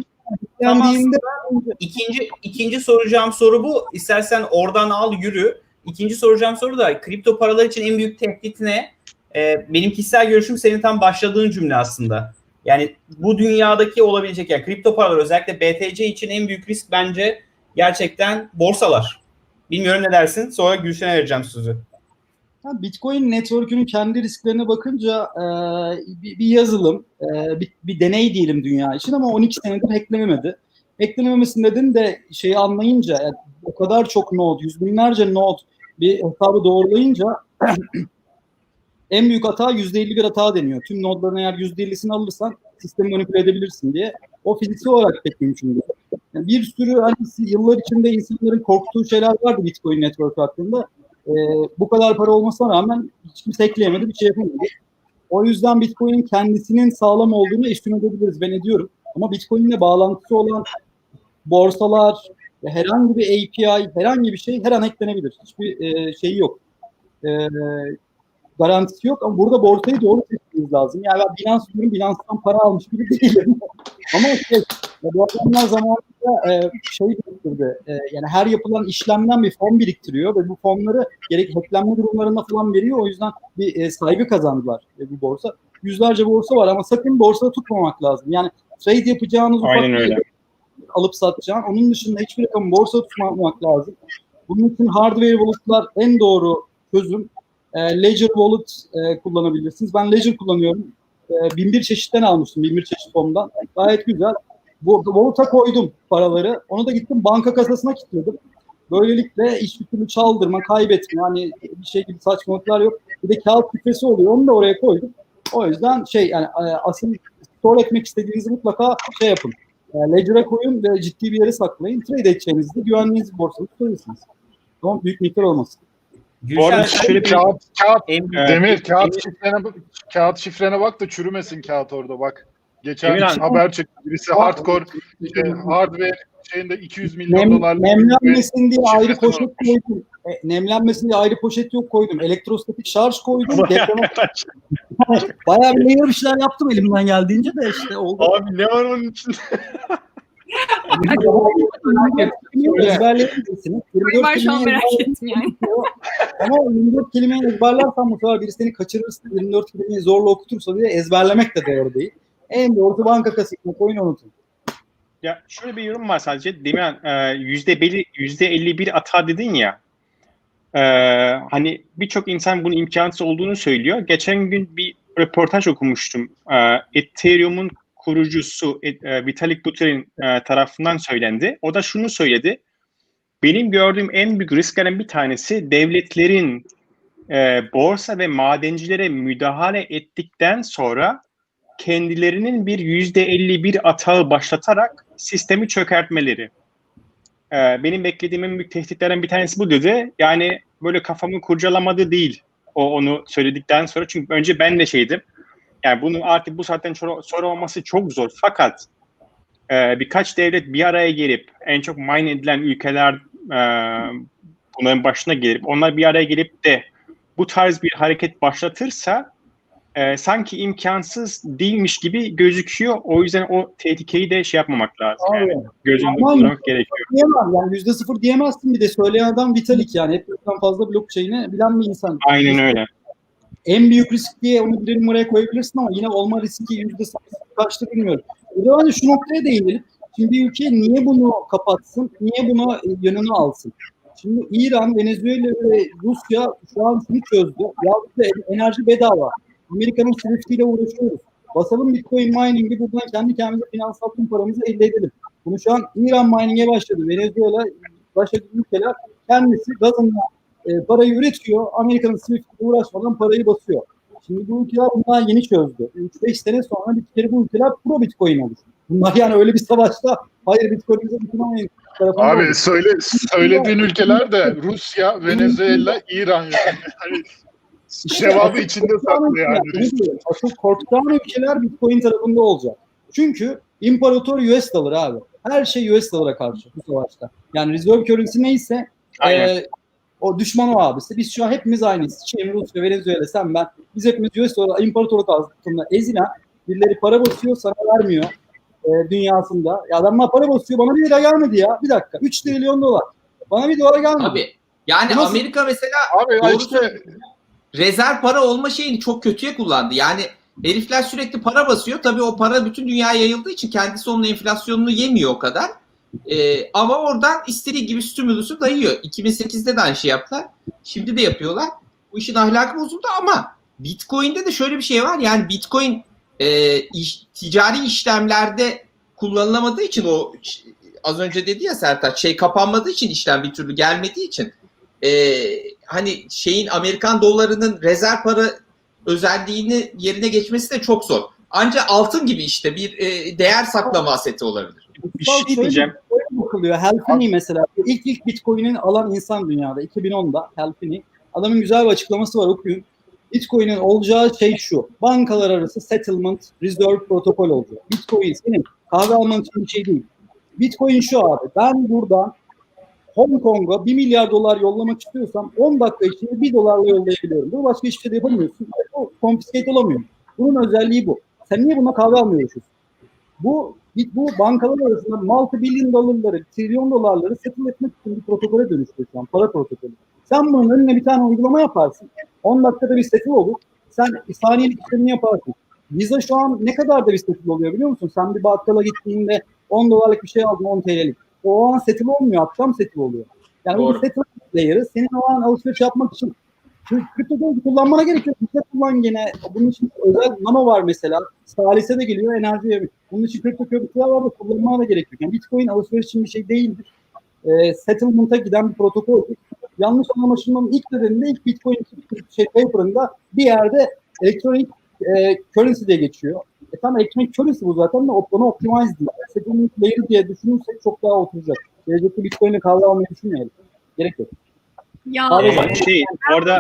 İkinci, ikinci soracağım soru bu. İstersen oradan al yürü. İkinci soracağım soru da kripto paralar için en büyük tehdit ne? Ee, benim kişisel görüşüm senin tam başladığın cümle aslında. Yani bu dünyadaki olabilecek yani kripto paralar özellikle BTC için en büyük risk bence gerçekten borsalar. Bilmiyorum ne dersin? Sonra Gülşen'e vereceğim sözü. Bitcoin network'ünün kendi risklerine bakınca e, bir, bir yazılım, e, bir, bir deney diyelim dünya için ama 12 senedir hacklenemedi. Hacklenememesinin nedeni de şeyi anlayınca, yani o kadar çok node, yüz binlerce node bir hesabı doğrulayınca [CLEARS THROAT] en büyük hata %51 hata deniyor. Tüm nodların eğer %50'sini alırsan sistemi manipüle edebilirsin diye. O fiziksel olarak pek mümkün değil. Yani bir sürü hani yıllar içinde insanların korktuğu şeyler vardı Bitcoin network hakkında. Ee, bu kadar para olmasına rağmen hiç kimse bir şey yapamadı. O yüzden Bitcoin'in kendisinin sağlam olduğunu estim edebiliriz. Ben ediyorum. Ama Bitcoin'le bağlantısı olan borsalar, herhangi bir API, herhangi bir şey her an eklenebilir. Hiçbir e, şeyi yok. E, garantisi yok ama burada borsayı doğru seçmemiz lazım. Yani ben Binance diyorum, Binance'dan para almış gibi değilim. [LAUGHS] ama şey, bu adamlar zamanında e, şey biriktirdi. E, yani her yapılan işlemden bir fon biriktiriyor ve bu fonları gerek hacklenme durumlarında falan veriyor. O yüzden bir e, saygı kazandılar e, bu borsa. Yüzlerce borsa var ama sakın borsada tutmamak lazım. Yani trade yapacağınız ufak Aynen öyle. alıp satacağın. Onun dışında hiçbir rakamı borsa tutmamak lazım. Bunun için hardware wallet'lar en doğru çözüm. E, Ledger Wallet e, kullanabilirsiniz. Ben Ledger kullanıyorum. E, bin bir çeşitten almıştım. Bin bir çeşit fondan. Gayet güzel. Bu Wallet'a koydum paraları. Onu da gittim banka kasasına kilitledim. Böylelikle hiçbir türlü çaldırma, kaybetme, hani bir şey gibi saçmalıklar yok. Bir de kağıt küpesi oluyor. Onu da oraya koydum. O yüzden şey yani e, asıl store etmek istediğinizi mutlaka şey yapın. E, Ledger'a koyun ve ciddi bir yere saklayın. Trade edeceğinizde güvenliğiniz borsada tutabilirsiniz. Ama büyük miktar olmasın. Bu arada Gülşen, şöyle bir Kağıt, kağıt, büyük Evet. Demir kağıt şifrene, kağıt şifrene bak da çürümesin kağıt orada bak. Geçen Emirhan. haber çıktı. Birisi hardcore şey, hardware şeyinde 200 milyon Nem, dolarlık nemlenmesin diye ayrı şifresi poşet koydum. E, nemlenmesin diye ayrı poşet yok koydum. Elektrostatik şarj koydum. Depreme [LAUGHS] bayağı bir layer bir şeyler yaptım elimden geldiğince de işte oldu. Abi ne var onun içinde? [LAUGHS] Ezberleyebilirsiniz. Ben şu an 24 merak kelimeyi ettim yani. Ama o 24 kelimeyi ezberlersen bu sefer biri seni kaçırırsa 24 kelimeyi zorla okutursa diye ezberlemek de doğru değil. En doğrusu banka kasasını koyun unutun. Ya şöyle bir yorum var sadece. Demin e, yüzde belli yüzde 51 hata dedin ya. E, hani birçok insan bunun imkansız olduğunu söylüyor. Geçen gün bir röportaj okumuştum. E, Ethereum'un kurucusu e, Vitalik Buterin e, tarafından söylendi. O da şunu söyledi. Benim gördüğüm en büyük risklerin bir tanesi devletlerin e, borsa ve madencilere müdahale ettikten sonra kendilerinin bir yüzde 51 atağı başlatarak sistemi çökertmeleri. Benim beklediğim en büyük tehditlerden bir tanesi bu dedi. Yani böyle kafamı kurcalamadı değil o onu söyledikten sonra. Çünkü önce ben de şeydim. Yani bunun artık bu saatten sonra, olması çok zor. Fakat e, birkaç devlet bir araya gelip en çok mine edilen ülkeler e, bunların başına gelip onlar bir araya gelip de bu tarz bir hareket başlatırsa e, sanki imkansız değilmiş gibi gözüküyor. O yüzden o tehlikeyi de şey yapmamak lazım. Yani Abi, göz önünde Aman. tutmak gerekiyor. diyemem yani yüzde sıfır diyemezsin bir de söyleyen adam Vitalik yani hepimizden fazla blockchain'i bilen bir insan. Aynen öyle. En büyük risk diye onu bir numaraya koyabilirsin ama yine olma riski yüzde kaçtı bilmiyorum. Zaman de şu noktaya değinelim. Şimdi ülke niye bunu kapatsın, niye buna yönünü alsın? Şimdi İran, Venezuela ve Rusya şu an şunu çözdü. Ya bize enerji bedava. Amerika'nın Swift ile uğraşıyoruz. Basalım Bitcoin mining'i buradan kendi kendimize finansal tüm paramızı elde edelim. Bunu şu an İran mining'e başladı. Venezuela, başka ülkeler kendisi gazından e, parayı üretiyor. Amerika'nın Swift ile uğraşmadan parayı basıyor. Şimdi bu ülkeler bunlar yeni çözdü. 3-5 sene sonra bir kere bu ülkeler pro Bitcoin olur. Bunlar yani öyle bir savaşta hayır Bitcoin'imize tarafında Abi olur. söyle söylediğin ülkeler de Rusya, Venezuela, İran yani. Hani cevabı içinde saklı yani. Asıl korkutan ülkeler Bitcoin tarafında olacak. Çünkü imparator US dollar abi. Her şey US dolara karşı bu savaşta. Yani reserve currency neyse Aynen. e, o düşman o abisi. Biz şu an hepimiz aynıyız. Çin, Rusya, Venezuela, sen ben. Biz hepimiz US dolar imparatorluk altında ezilen birileri para basıyor sana vermiyor e, dünyasında. Ya adamlar para basıyor bana bir lira gelmedi ya. Bir dakika. 3 trilyon dolar. Bana bir dolar gelmedi. Tabii. Yani nasıl- Amerika mesela Abi ya Doğru işte rezerv para olma şeyini çok kötüye kullandı. Yani herifler sürekli para basıyor. Tabii o para bütün dünyaya yayıldığı için kendisi onun enflasyonunu yemiyor o kadar. Ee, ama oradan istediği gibi stimulusu dayıyor. 2008'de de aynı şey yaptılar. Şimdi de yapıyorlar. Bu işin ahlakı bozuldu ama Bitcoin'de de şöyle bir şey var. Yani Bitcoin e, iş- ticari işlemlerde kullanılamadığı için o az önce dedi ya Sertaç şey kapanmadığı için işlem bir türlü gelmediği için e, hani şeyin Amerikan dolarının rezerv para özelliğini yerine geçmesi de çok zor. Ancak altın gibi işte bir e, değer saklama aseti olabilir. Bir şey diyeceğim. Böyle bakılıyor. Helfini mesela. İlk ilk Bitcoin'in alan insan dünyada 2010'da Helfini. Adamın güzel bir açıklaması var okuyun. Bitcoin'in olacağı şey şu. Bankalar arası settlement reserve protokol olacak. Bitcoin senin kahve alman için bir şey değil. Bitcoin şu abi. Ben buradan Hong Kong'a 1 milyar dolar yollamak istiyorsam 10 dakika içinde 1 dolarla yollayabiliyorum. Bu başka hiçbir şey de yapamıyorsun. O confiscate olamıyor. Bunun özelliği bu. Sen niye buna kahve almıyorsun? Bu bu bankalar arasında multi billion dolarları, trilyon dolarları settle etmek için bir protokole dönüştü şu an. Para protokolü. Sen bunun önüne bir tane uygulama yaparsın. 10 dakikada bir settle olur. Sen saniyelik işlemini yaparsın. Visa şu an ne kadar da bir settle oluyor biliyor musun? Sen bir bakkala gittiğinde 10 dolarlık bir şey aldın 10 TL'lik. O an settle olmuyor, akşam settle oluyor. Yani bu Doğru. bir settle layer'ı senin o an alışveriş yapmak için Çünkü kripto kullanmana gerek yok. Visa kullan gene. Bunun için özel nano var mesela. Salise de geliyor enerji. Bunun için kripto köprüler var da kullanmana da gerek yok. Yani Bitcoin alışveriş için bir şey değildir. E, settlement'a giden bir protokol. Yanlış anlaşılmanın ilk nedeninde ilk Bitcoin şey, paper'ında bir yerde elektronik e, currency diye geçiyor. E tam elektronik currency bu zaten de onu optimize değil. Settlement layer diye düşünürsek çok daha oturacak. Gelecekte Bitcoin'le kahve almayı düşünmeyelim. Gerek yok. Ya Abi, Ee, şey orada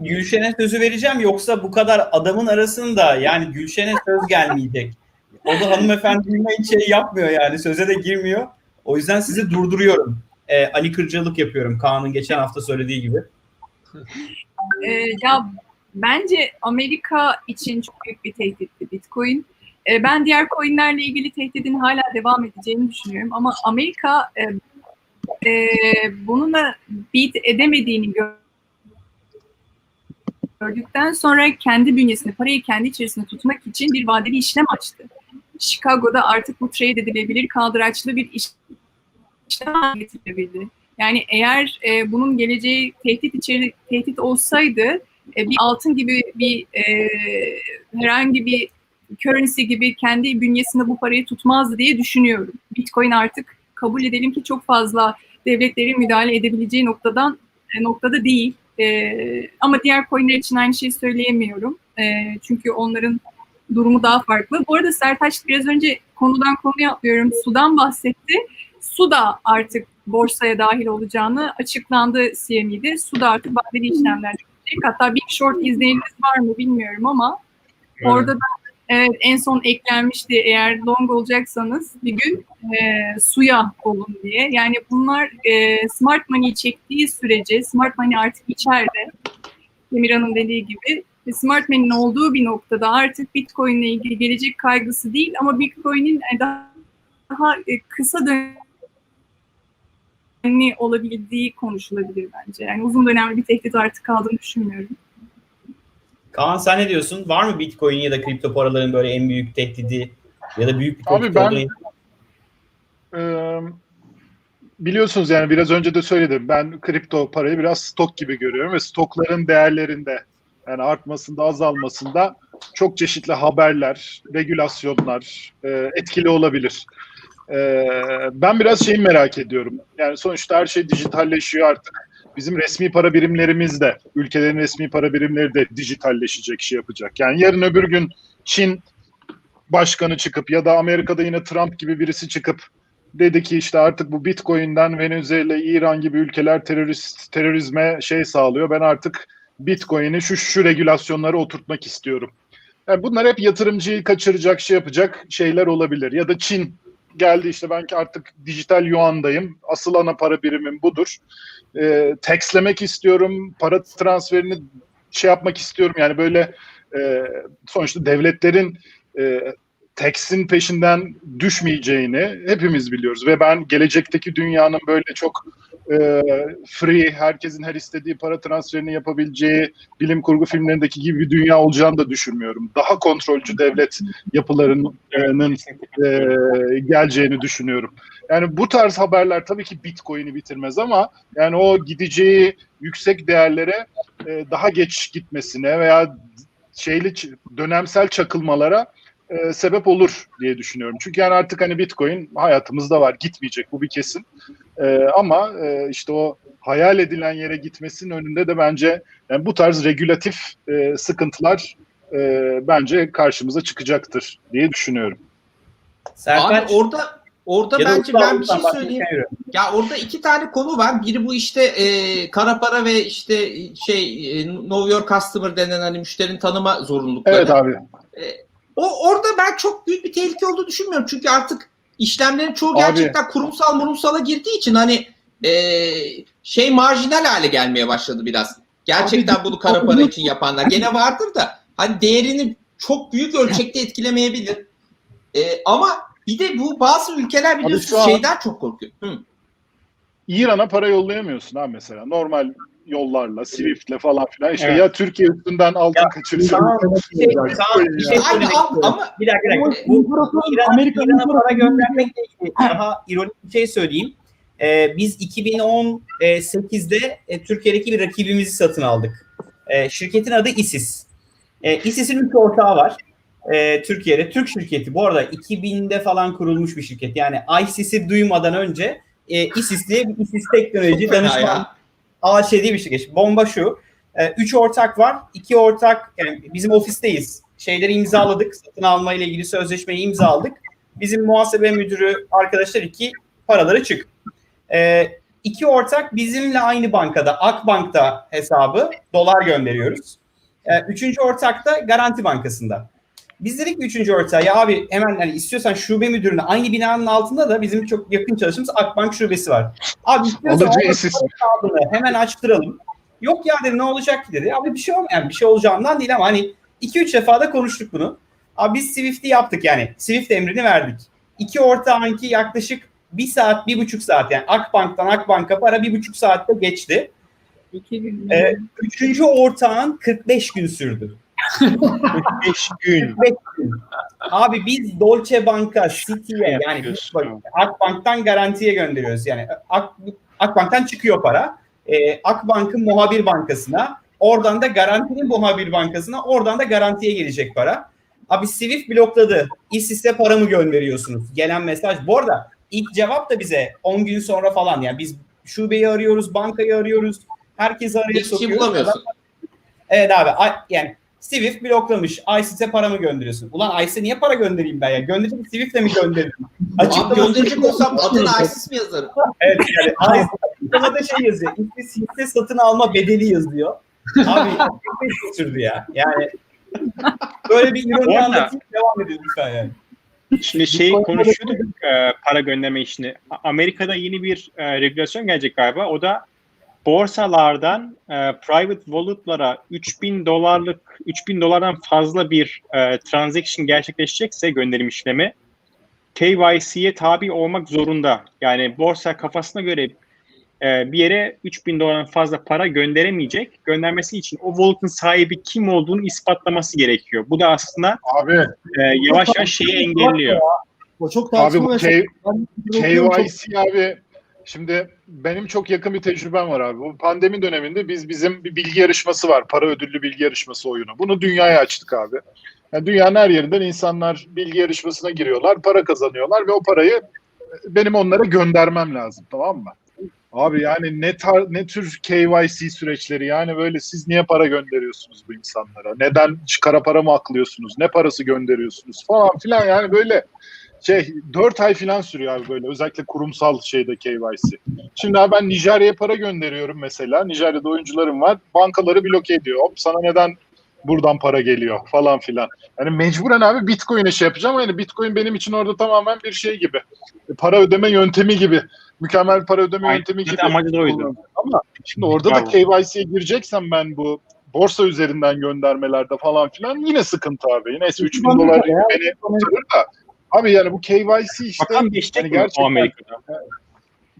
Gülşen'e sözü vereceğim yoksa bu kadar adamın arasında yani Gülşen'e söz gelmeyecek. O da hanımefendinin hiç şey yapmıyor yani söze de girmiyor. O yüzden sizi durduruyorum. Ee, Ali Kırcalık yapıyorum Kaan'ın geçen hafta söylediği gibi. e, ya bence Amerika için çok büyük bir tehditti Bitcoin. E, ben diğer coinlerle ilgili tehdidin hala devam edeceğini düşünüyorum ama Amerika e, e, bununla beat edemediğini gör- gördükten sonra kendi bünyesinde parayı kendi içerisinde tutmak için bir vadeli işlem açtı. Chicago'da artık bu trade edilebilir kaldıraçlı bir iş, işlem haline getirebildi. Yani eğer e, bunun geleceği tehdit içeri tehdit olsaydı e, bir altın gibi bir e, herhangi bir currency gibi kendi bünyesinde bu parayı tutmazdı diye düşünüyorum. Bitcoin artık kabul edelim ki çok fazla devletlerin müdahale edebileceği noktadan e, noktada değil. E, ama diğer coinler için aynı şeyi söyleyemiyorum. E, çünkü onların durumu daha farklı. Bu arada Sertaç biraz önce konudan konuya atlıyorum. Sudan bahsetti. Su da artık borsaya dahil olacağını açıklandı CME'de. Su da artık vadeli işlemler. Hatta Big Short izleyeniniz var mı bilmiyorum ama orada da evet, en son eklenmişti eğer long olacaksanız bir gün e, suya olun diye. Yani bunlar e, smart money çektiği sürece smart money artık içeride. Demirhan'ın dediği gibi ve smart money'nin olduğu bir noktada artık Bitcoin ile ilgili gelecek kaygısı değil ama Bitcoin'in e, daha, daha e, kısa dönemli olabildiği konuşulabilir bence. Yani uzun dönemli bir tehdit artık kaldığını düşünmüyorum. Kaan sen ne diyorsun? Var mı Bitcoin ya da kripto paraların böyle en büyük tehdidi ya da büyük bir tehdit ben- olduğunu Ee, biliyorsunuz yani biraz önce de söyledim. Ben kripto parayı biraz stok gibi görüyorum ve stokların değerlerinde yani artmasında azalmasında çok çeşitli haberler, regülasyonlar e, etkili olabilir. Ee, ben biraz şeyi merak ediyorum. Yani sonuçta her şey dijitalleşiyor artık. Bizim resmi para birimlerimiz de, ülkelerin resmi para birimleri de dijitalleşecek, şey yapacak. Yani yarın öbür gün Çin başkanı çıkıp ya da Amerika'da yine Trump gibi birisi çıkıp dedi ki işte artık bu Bitcoin'den Venezuela, İran gibi ülkeler terörist terörizme şey sağlıyor. Ben artık Bitcoin'i şu şu regülasyonları oturtmak istiyorum. Yani bunlar hep yatırımcıyı kaçıracak, şey yapacak şeyler olabilir. Ya da Çin geldi işte ben artık dijital yuandayım. Asıl ana para birimim budur. Ee, taxlemek istiyorum. Para transferini şey yapmak istiyorum. Yani böyle e, sonuçta devletlerin e, tax'in peşinden düşmeyeceğini hepimiz biliyoruz ve ben gelecekteki dünyanın böyle çok e, free, herkesin her istediği para transferini yapabileceği bilim kurgu filmlerindeki gibi bir dünya olacağını da düşünmüyorum. Daha kontrolcü devlet yapılarının e, geleceğini düşünüyorum. Yani bu tarz haberler tabii ki Bitcoin'i bitirmez ama yani o gideceği yüksek değerlere e, daha geç gitmesine veya şeyli dönemsel çakılmalara e, sebep olur diye düşünüyorum. Çünkü yani artık hani Bitcoin hayatımızda var, gitmeyecek bu bir kesin. E, ama e, işte o hayal edilen yere gitmesinin önünde de bence yani bu tarz regülatif e, sıkıntılar e, bence karşımıza çıkacaktır diye düşünüyorum. Sertaç Abi orada orada ya bence ben bir şey söyleyeyim. Ya orada iki tane konu var. Biri bu işte e, kara para ve işte şey e, know your customer denen hani müşterinin tanıma zorunlulukları. Evet abi. O orada ben çok büyük bir tehlike olduğunu düşünmüyorum. Çünkü artık işlemlerin çoğu Abi. gerçekten kurumsal murumsala girdiği için hani e, şey marjinal hale gelmeye başladı biraz. Gerçekten Abi, bunu kara para için yapanlar gene vardır da hani değerini çok büyük ölçekte etkilemeyebilir. E, ama bir de bu bazı ülkeler Abi biliyorsunuz an- şeyden çok korkuyor. Hı. İran'a para yollayamıyorsun ha mesela. Normal yollarla, Swift'le falan filan. İşte Evet. ya Türkiye üstünden altın kaçırsa. Kaan, bir şey, Kaan, bir şey söylemek istiyorum. ama Bir dakika, bir dakika. Bu Bu, İran'a, Amerika İran'a para göndermekle ilgili daha ironik bir şey söyleyeyim. Ee, biz 2018'de e, Türkiye'deki bir rakibimizi satın aldık. E, şirketin adı ISIS. E, ISIS'in üç ortağı var. E, Türkiye'de. Türk şirketi. Bu arada 2000'de falan kurulmuş bir şirket. Yani ISIS'i duymadan önce e, ISIS diye bir ISIS teknoloji danışman ya. AŞ diye bir şirket. Bomba şu. E, üç ortak var. İki ortak yani bizim ofisteyiz. Şeyleri imzaladık. Satın alma ile ilgili sözleşmeyi imzaladık. Bizim muhasebe müdürü arkadaşlar iki paraları çık. E, iki ortak bizimle aynı bankada Akbank'ta hesabı dolar gönderiyoruz. E, üçüncü ortak da Garanti Bankası'nda. Biz dedik ki üçüncü ortağa ya abi hemen hani istiyorsan şube müdürüne aynı binanın altında da bizim çok yakın çalıştığımız Akbank şubesi var. Abi istiyorsan hemen açtıralım. Yok ya dedi ne olacak ki dedi. Abi bir şey olmayan yani bir şey olacağından değil ama hani 2-3 defa da konuştuk bunu. Abi biz Swift'i yaptık yani. Swift emrini verdik. İki ortağınki yaklaşık bir saat, bir buçuk saat yani Akbank'tan Akbank'a para bir buçuk saatte geçti. İki gün. Ee, üçüncü ortağın 45 gün sürdü. 5 gün. 45 gün. Abi biz Dolce Bank'a, City'ye yani Yapıyorsun. bak, Akbank'tan garantiye gönderiyoruz. Yani Ak, Akbank'tan çıkıyor para. Ee, Akbank'ın muhabir bankasına, oradan da garantinin muhabir bankasına, oradan da garantiye gelecek para. Abi Swift blokladı. İSİS'e para mı gönderiyorsunuz? Gelen mesaj. Bu arada ilk cevap da bize 10 gün sonra falan. Yani biz şubeyi arıyoruz, bankayı arıyoruz. Herkesi araya Hiçbir şey sokuyoruz. bulamıyorsun. Evet abi yani Swift bloklamış. ISIS'e para mı gönderiyorsun? Ulan ISIS'e niye para göndereyim ben ya? Gönderecek Swift'e mi göndereyim? Abi Açıklaması- gönderecek olsam adını ISIS mi yazarım? Evet yani açıklamada şey yazıyor. Hisse satın alma bedeli yazıyor. Abi 45 gün sürdü ya. Yani böyle bir ironi anlatayım devam edin lütfen yani. Şimdi şey konuşuyorduk e, para gönderme işini. Amerika'da yeni bir e, regülasyon gelecek galiba. O da borsalardan e, private wallet'lara 3000 dolarlık 3000 dolardan fazla bir e, transaction gerçekleşecekse gönderim işlemi KYC'ye tabi olmak zorunda. Yani borsa kafasına göre e, bir yere 3000 dolardan fazla para gönderemeyecek. Göndermesi için o wallet'ın sahibi kim olduğunu ispatlaması gerekiyor. Bu da aslında Abi, e, yavaş yavaş şeyi engelliyor. O çok abi tartışma bu ve K- KYC abi şimdi benim çok yakın bir tecrübem var abi. Bu pandemi döneminde biz bizim bir bilgi yarışması var. Para ödüllü bilgi yarışması oyunu. Bunu dünyaya açtık abi. Yani dünyanın her yerinden insanlar bilgi yarışmasına giriyorlar, para kazanıyorlar ve o parayı benim onlara göndermem lazım tamam mı? Abi yani ne tar ne tür KYC süreçleri yani böyle siz niye para gönderiyorsunuz bu insanlara? Neden kara para mı aklıyorsunuz? Ne parası gönderiyorsunuz falan filan yani böyle şey 4 ay falan sürüyor abi böyle özellikle kurumsal şeyde KYC. Şimdi abi ben Nijerya'ya para gönderiyorum mesela. Nijerya'da oyuncularım var. Bankaları bloke ediyor. Hop sana neden buradan para geliyor falan filan. Yani mecburen abi Bitcoin'e şey yapacağım. Yani Bitcoin benim için orada tamamen bir şey gibi. Para ödeme yöntemi gibi. Mükemmel para ödeme Aynen. yöntemi gibi. Amacı da oydu. Ama şimdi orada da KYC'ye gireceksem ben bu borsa üzerinden göndermelerde falan filan yine sıkıntı abi. Yine 3000 dolar Ya, beni kurtarır da. Abi yani bu KYC işte Bakalım geçecek hani gerçekten- Amerika'da?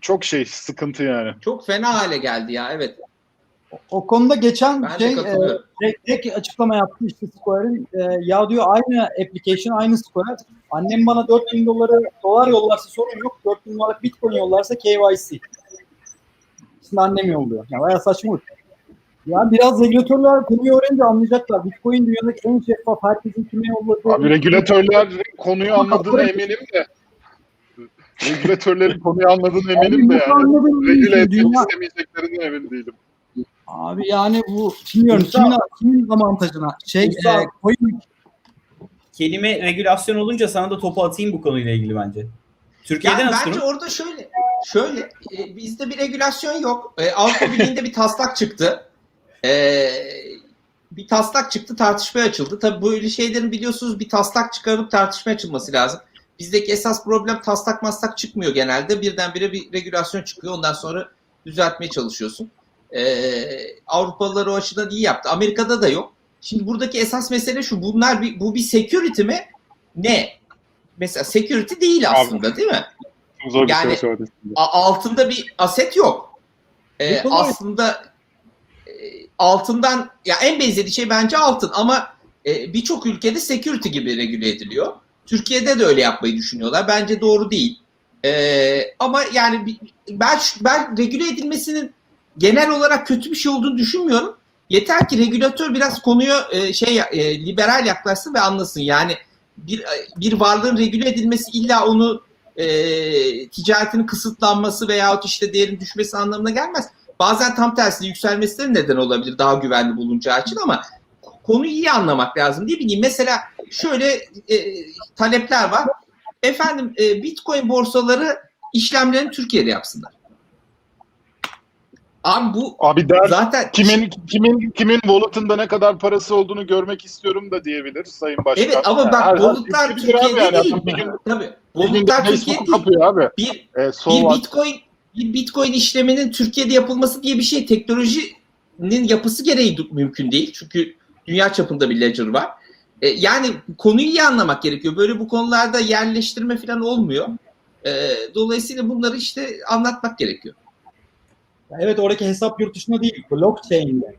çok şey sıkıntı yani. Çok fena hale geldi ya evet. O konuda geçen Ben şey e, direkt, direkt açıklama yaptı işte Square'in. E, ya diyor aynı application aynı Square. Annem bana 4000 doları dolar yollarsa sorun yok. 4000 dolarlık Bitcoin yollarsa KYC. Şimdi annem yolluyor. Ya bayağı saçma. Ya biraz regülatörler konuyu öğrenince anlayacaklar. Bitcoin dünyadaki en şeffaf herkesin kime yolladığı. Abi regülatörler konuyu anladığına eminim de. Regülatörlerin konuyu anladığına eminim de yani. Regüle etmek Dünya, istemeyeceklerinden emin değilim. Abi yani bu bilmiyorum Musa- kimin, kimin avantajına. Şey Musa- e, coin Kelime regülasyon olunca sana da topu atayım bu konuyla ilgili bence. Türkiye'de Yani nasıl bence durum? orada şöyle şöyle e, bizde bir regülasyon yok. E, Avrupa Birliği'nde bir taslak çıktı. E, bir taslak çıktı tartışmaya açıldı. Tabii böyle şeylerin biliyorsunuz bir taslak çıkarılıp tartışmaya açılması lazım. Bizdeki esas problem taslak maslak çıkmıyor genelde. Birdenbire bir regülasyon çıkıyor. Ondan sonra düzeltmeye çalışıyorsun. E, Avrupalılar o açıdan iyi yaptı. Amerika'da da yok. Şimdi buradaki esas mesele şu. Bunlar bir, bu bir security mi? Ne? Mesela security değil aslında değil mi? Zor bir Yani- altında bir aset yok. Ee, aslında altından ya en benzeri şey bence altın ama e, birçok ülkede security gibi regüle ediliyor. Türkiye'de de öyle yapmayı düşünüyorlar. Bence doğru değil. Ee, ama yani ben ben regüle edilmesinin genel olarak kötü bir şey olduğunu düşünmüyorum. Yeter ki regülatör biraz konuya e, şey e, liberal yaklaşsın ve anlasın. Yani bir bir varlığın regüle edilmesi illa onu e, ticaretinin kısıtlanması veyahut işte değerin düşmesi anlamına gelmez. Bazen tam tersi yükselmesi de neden olabilir daha güvenli bulunacağı için ama konuyu iyi anlamak lazım. Ne bileyim mesela şöyle e, talepler var. Efendim e, Bitcoin borsaları işlemlerini Türkiye'de yapsınlar. Abi bu Abi der zaten kimin kimin kimin wallet'ında ne kadar parası olduğunu görmek istiyorum da diyebilir Sayın Başkan. Evet ama Yani bak her- wallet'lar Türkiye'de abi yani. değil. Adam Bir gün, Tabii. bir Wallet'lar Türkiye'de değil. abi. Bir E, so bir? Bitcoin bir Bitcoin işleminin Türkiye'de yapılması diye bir şey teknolojinin yapısı gereği mümkün değil. Çünkü dünya çapında bir ledger var. E, yani konuyu iyi anlamak gerekiyor. Böyle bu konularda yerleştirme falan olmuyor. E, dolayısıyla bunları işte anlatmak gerekiyor. Evet oradaki hesap yurt dışında değil. Blockchain'de.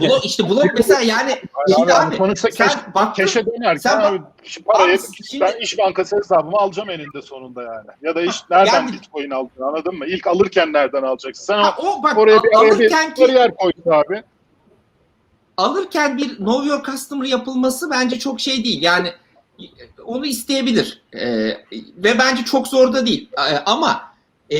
Blok, işte blok mesela yani şimdi Abi, abi, konuşsa sen keş, baktın- keşe dönerken sen bak- parayı Abi, şimdi- ben iş bankası hesabımı alacağım eninde sonunda yani. Ya da iş nereden Yani- bitcoin aldın anladın mı? İlk alırken nereden alacaksın? Sen Ha, o bak oraya bir, araya bir bariyer koydun abi. alırken bir know your customer yapılması bence çok şey değil. Yani onu isteyebilir. Ee, ve bence çok zor da değil. Ee, ama e,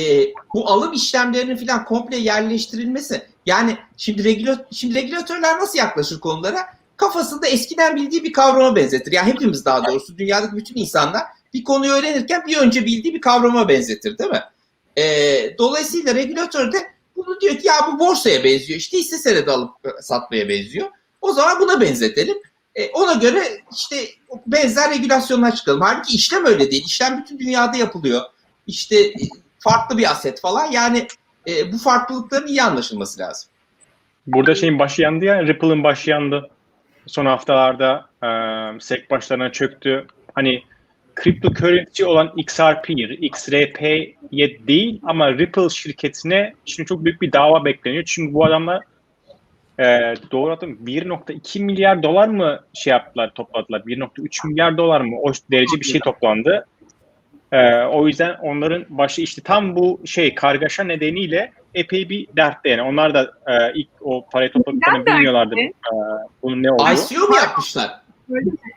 bu alım işlemlerinin falan komple yerleştirilmesi yani şimdi regülat şimdi regülatörler nasıl yaklaşır konulara? Kafasında eskiden bildiği bir kavrama benzetir. Yani hepimiz daha doğrusu dünyadaki bütün insanlar bir konuyu öğrenirken bir önce bildiği bir kavrama benzetir değil mi? Ee, dolayısıyla regülatör de bunu diyor ki ya bu borsaya benziyor. İşte hisse senedi alıp e, satmaya benziyor. O zaman buna benzetelim. E, ona göre işte benzer regülasyonlar çıkalım. Halbuki işlem öyle değil. İşlem bütün dünyada yapılıyor. İşte e, farklı bir aset falan. Yani e, bu farklılıkların iyi anlaşılması lazım. Burada şeyin başı yandı ya, Ripple'ın başı yandı. Son haftalarda e, SEC başlarına çöktü. Hani cryptocurrency olan XRP, XRP'ye değil ama Ripple şirketine şimdi çok büyük bir dava bekleniyor. Çünkü bu adamlar e, doğru hatırlamıyorum 1.2 milyar dolar mı şey yaptılar, topladılar? 1.3 milyar dolar mı? O derece bir şey toplandı. E, o yüzden onların başı işte tam bu şey kargaşa nedeniyle epey bir dertte yani. Onlar da e, ilk o parayı topladıklarını bilmiyorlardı. E, bunun ne olduğunu. ICO mu yapmışlar?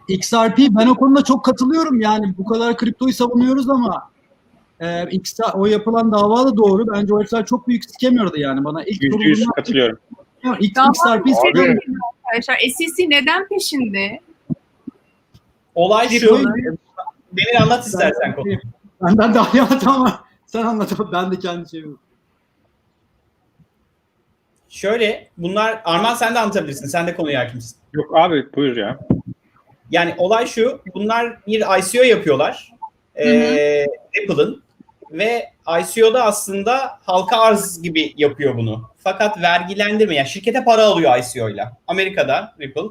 XRP ben o konuda çok katılıyorum yani bu kadar kriptoyu savunuyoruz ama e, XR, o yapılan dava da doğru. Bence o herifler çok büyük skemiyordu yani bana ilk Yüzde yüz sorulduğunda katılıyorum. ilk XRP. Arkadaşlar SEC neden peşinde? Olay şu. Demir anlat istersen konuyu. Benden daha iyi anlat ama sen anlat ben de kendi şeyimi. Şöyle bunlar Arman sen de anlatabilirsin. Sen de konuya hakimsin. Yok abi buyur ya. Yani olay şu. Bunlar bir ICO yapıyorlar. Ee, Apple'ın ve ICO'da aslında halka arz gibi yapıyor bunu. Fakat vergilendirme yani şirkete para alıyor ICO'yla. Amerika'da Ripple.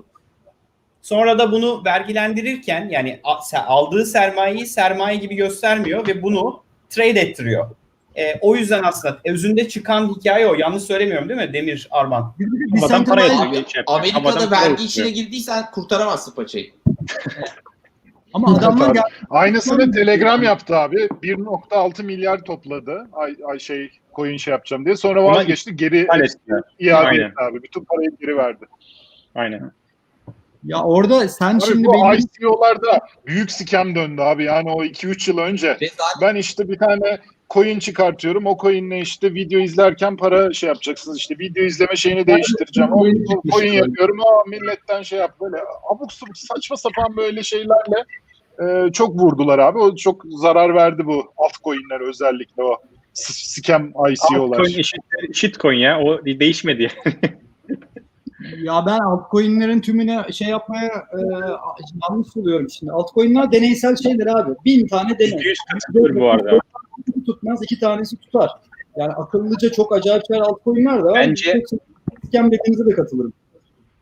Sonra da bunu vergilendirirken yani aldığı sermayeyi sermaye gibi göstermiyor ve bunu trade ettiriyor. Ee, o yüzden aslında özünde çıkan hikaye o. Yanlış söylemiyorum değil mi Demir Arman? Adam para. Abi, şey. Amerika'da Havadan vergi işine girdiysen kurtaramazsın paçayı. [LAUGHS] Ama adamlar gel- Aynısını Telegram yaptı abi. 1.6 milyar topladı. Ay, ay şey coin şey yapacağım diye. Sonra vazgeçti. Geri iade etti abi. Bütün parayı geri verdi. Aynen. Ya orada sen Abi şimdi bu belli ICO'larda büyük scam döndü abi. Yani o 2-3 yıl önce. Ben işte bir tane coin çıkartıyorum. O coin'le işte video izlerken para şey yapacaksınız. İşte video izleme şeyini değiştireceğim. O, coin coin yapıyorum. Aa milletten şey yap böyle. Abuk subuk saçma sapan böyle şeylerle e, çok vurdular abi. O çok zarar verdi bu altcoin'ler özellikle o scam ICO'lar. Altcoin eşittir shitcoin ya. O değişmedi. [LAUGHS] Ya ben altcoin'lerin tümüne şey yapmaya e, yanlış buluyorum şimdi. Altcoin'ler deneysel şeyler abi. Bin tane deney. %100 katılıyorum bu arada. Tutmaz, iki tanesi tutar. Yani akıllıca çok acayip şeyler altcoin'ler de var. Bence- Scam dediğinize de katılırım.